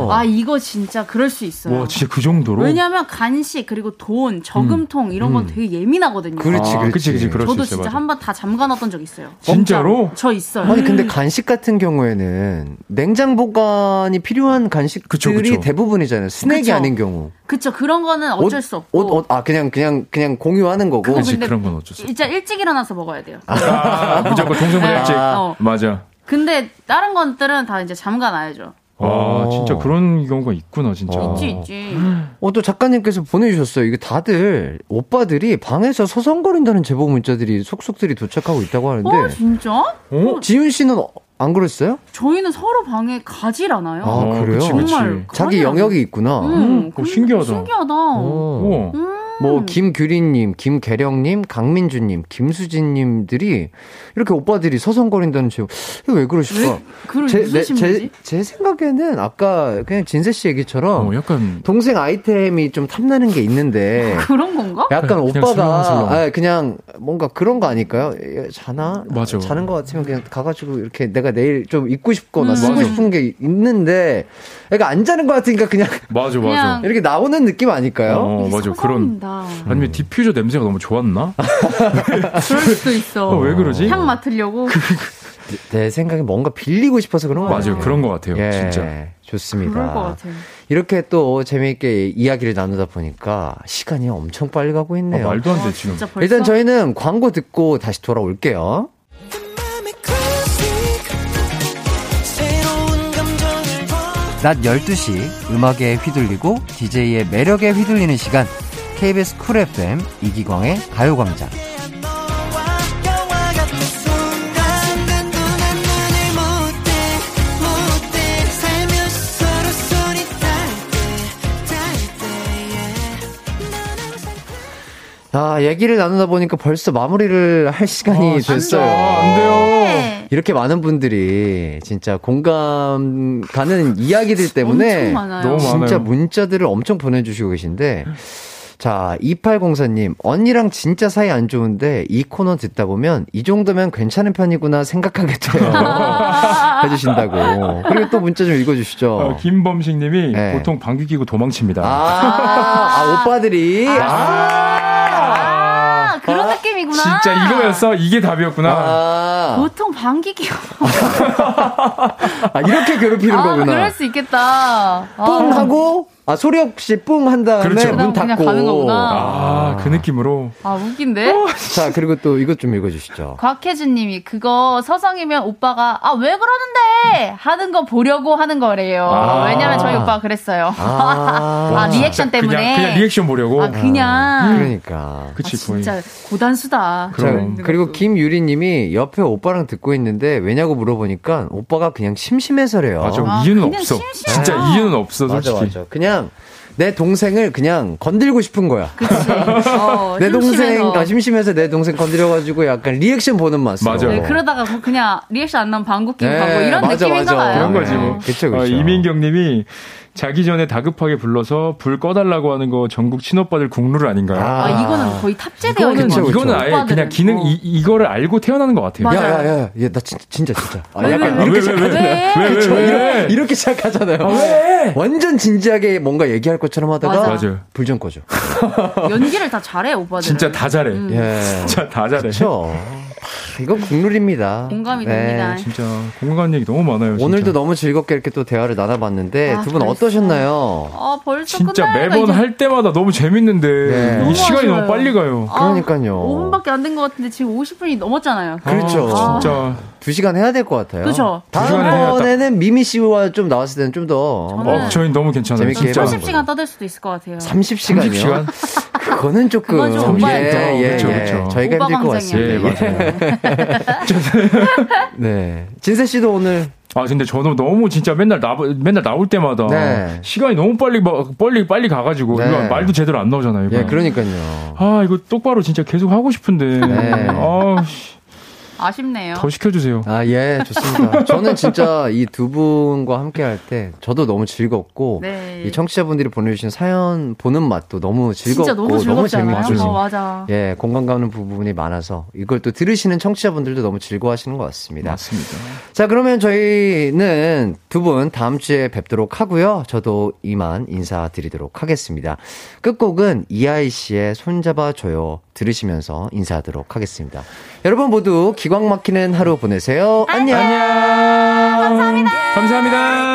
오. 아, 이거 진짜 그럴 수 있어요. 와, 진짜 그 정도로? 왜냐면 간식, 그리고 돈, 저금통, 이런 건 음. 되게 예민하거든요. 그렇지, 아, 그렇지. 그럴 수 저도. 진짜. 한 번 다 잠가놨던 적 있어요. 진짜로? 저 있어요. 아니 근데 간식 같은 경우에는 냉장 보관이 필요한 간식들이 그쵸, 그쵸. 대부분이잖아요. 스낵이 그쵸. 아닌 경우. 그 쵸, 그런 거는 어쩔 옷, 수 없고. 옷, 옷, 아 그냥 그냥 그냥 공유하는 거고. 그치, 그런 건 어쩔 수. 진짜 일찍 일어나서 먹어야 돼요. 아, 무조건 동생보다 일찍. 어. 맞아. 근데 다른 것들은 다 이제 잠가 놔야죠. 아, 어. 진짜 그런 경우가 있구나, 진짜. 어. 있지, 있지. 어, 또 작가님께서 보내주셨어요. 이게 다들 오빠들이 방에서 서성거린다는 제보 문자들이 속속들이 도착하고 있다고 하는데. 어, 진짜? 어? 지윤 씨는 어- 안 그랬어요? 저희는 서로 방에 가질 않아요. 아, 어, 그래요? 그치, 그치. 정말 자기 영역이 있구나. 음, 음, 그거 신기하다. 신기하다. 어. 우와. 뭐 김규리님, 김계령님, 강민주님, 김수진님들이 이렇게 오빠들이 서성거린다는 제보. 이거 왜 그러실까? 그걸 제, 생각에는 아까 그냥 진세 씨 얘기처럼 어, 약간. 동생 아이템이 좀 탐나는 게 있는데 [LAUGHS] 그런 건가? 약간 그냥 오빠가 술렁술렁. 아, 그냥 뭔가 그런 거 아닐까요? 예, 자나? 맞아. 자는 것 같으면 그냥 가가지고 이렇게 내가 내일 좀 입고 싶거나 음. 쓰고 맞아. 싶은 게 있는데 애가 안 자는 것 같으니까 그냥 맞아, 맞아. 이렇게 나오는 느낌 아닐까요? 어, 맞아. 그런. 아니면 디퓨저 냄새가 너무 좋았나? [LAUGHS] 그럴 수도 있어. 어, 왜 그러지? 향 맡으려고. 내 생각에 뭔가 빌리고 싶어서 그런 거 맞아요. 같아요. 그런 것 같아요. 예, 진짜. 좋습니다. 그럴 것 같아요. 이렇게 또 재미있게 이야기를 나누다 보니까 시간이 엄청 빨리 가고 아, 있네요. 말도 안 돼, 아, 지금. 일단 저희는 광고 듣고 다시 돌아올게요. 낮 12시 음악에 휘둘리고 DJ의 매력에 휘둘리는 시간 KBS 쿨 FM 이기광의 가요광장 아 얘기를 나누다 보니까 벌써 마무리를 할 시간이 아. 됐어요 안 돼요. 네. 이렇게 많은 분들이 진짜 공감 가는 [LAUGHS] 이야기들 때문에 엄청 많아요. 너무 진짜. 문자들을 엄청 보내주시고 계신데 자 2804님 언니랑 진짜 사이 안 좋은데 이 코너 듣다 보면 이 정도면 괜찮은 편이구나 생각하게 돼요 [LAUGHS] 해주신다고 그리고 또 문자 좀 읽어주시죠 어, 김범식 님이 네. 보통 방귀 끼고 도망칩니다. 아, 아 오빠들이 아, 아. 진짜 이거였어? 이게 답이었구나. 아, 보통 방귀 끼고. 아, 이렇게 괴롭히는 아, 거구나 그럴 수 있겠다. 아. 뿡 하고 아 소리 없이 뿡 한 다음에 그렇죠. 문 그냥 닫고 가는 거구나. 아, 그 느낌으로. 아, 웃긴데? 자 그리고 또 이것 좀 읽어주시죠. 곽혜준 님이 그거 서성이면 오빠가 아, 왜 그러는데? 하는 거 보려고 하는 거래요. 아. 왜냐면 저희 오빠가 그랬어요. 아, [LAUGHS] 아, 리액션 때문에. 그냥, 그냥 리액션 보려고. 아, 그냥. 그러니까. 그치, 아, 진짜 고단수다. 자, 그럼. 그리고 김유리님이 옆에 오빠랑 듣고 있는데 왜냐고 물어보니까 오빠가 그냥 심심해서래요. 맞아. 아, 이유는 없어. 심심해. 진짜 이유는 없어, 맞아, 솔직히. 맞아. 그냥 내 동생을 그냥 건들고 싶은 거야. 그치. [LAUGHS] 어, 내 동생 심심해서. 아, 심심해서 내 동생 건드려가지고 약간 리액션 보는 맛으로. 맞아. 네, 그러다가 뭐 그냥 리액션 안 나면 방귀 끼고 네, 가고 이런 맞아, 느낌인가 맞아. 봐요. 그런 거지, 뭐. 네, 그쵸, 그쵸. 어, 이민경 님이 자기 전에 다급하게 불러서 불 꺼달라고 하는 거 전국 친오빠들 국룰 아닌가요? 아, 아. 이거는 거의 탑재되어 있는 그쵸, 거 그쵸. 이거는 아예 그냥. 기능, 어. 이, 이거를 알고 태어나는 것 같아요. 맞아. 야, 야, 야, 야, 나 진짜, 진짜, 진짜. 아, 왜, 약간 왜, 이렇게 왜, 시작하잖아요. 왜? 왜, 왜, 그쵸, 왜? 이렇게, 이렇게 시작하잖아요. 왜? 완전 진지하게 뭔가 얘기할 것처럼 하다가 맞아. 맞아요. 불좀 꺼줘. 연기를 다 잘해 오빠들. 진짜 다 잘해. 음. 예. 진짜 다 잘해. 그렇죠. 이건 국룰입니다. 공감이 네. 됩니다. 진짜 공간 얘기 너무 많아요. 진짜. 오늘도 너무 즐겁게 이렇게 또 대화를 나눠봤는데 아, 두 분. 어떠셨나요? 아 벌써 진짜 매번 이제 할 때마다 너무 재밌는데 네. 이 너무 시간이 아쉬워요. 너무 빨리 가요. 아, 그러니까요. 5분밖에 안 된 것 같은데 지금 50분이 넘었잖아요. 그렇죠. 아, 진짜. 두 시간 해야 될 것 같아요. 그죠. 해야 다음번에는 미미 씨와 좀 나왔을 때는 좀 더 어, 저희 너무 괜찮아요. 재밌게 진짜. 해봐요. 30시간 떠들 수도 있을 것 같아요. 30시간이요. 30시간? 그거는 조금 그건 좀 예. 예, 예. 그쵸. 저희가 오바 힘들 것. 같습니다. 예, 맞아요. [LAUGHS] 네. 진세 씨도 오늘 아 근데 저는 너무 진짜 맨날 나 맨날 나올 때마다 네. 시간이 너무 빨리 막 빨리 빨리 가가지고 네. 이거 말도 제대로 안 나오잖아요. 이거. 예, 그러니까요. 아 이거 똑바로 진짜 계속 하고 싶은데. 네. 아 씨. 아쉽네요. 더 시켜주세요. 아, 예, 좋습니다. 저는 진짜 이 두 분과 함께 할 때 저도 너무 즐겁고 네. 이 청취자분들이 보내주신 사연 보는 맛도 너무 즐겁고 진짜 너무 즐겁잖아요. 재밌고 어, 맞아. 예, 공감 가는 부분이 많아서 이걸 또 들으시는 청취자분들도 너무 즐거워하시는 것 같습니다. 맞습니다. 자, 그러면 저희는 두 분 다음 주에 뵙도록 하고요. 저도 이만 인사드리도록 하겠습니다. 끝곡은 이하이 씨의 손잡아줘요 들으시면서 인사하도록 하겠습니다. 여러분 모두 기광 막히는 하루 보내세요. 안녕. 감사합니다. 감사합니다.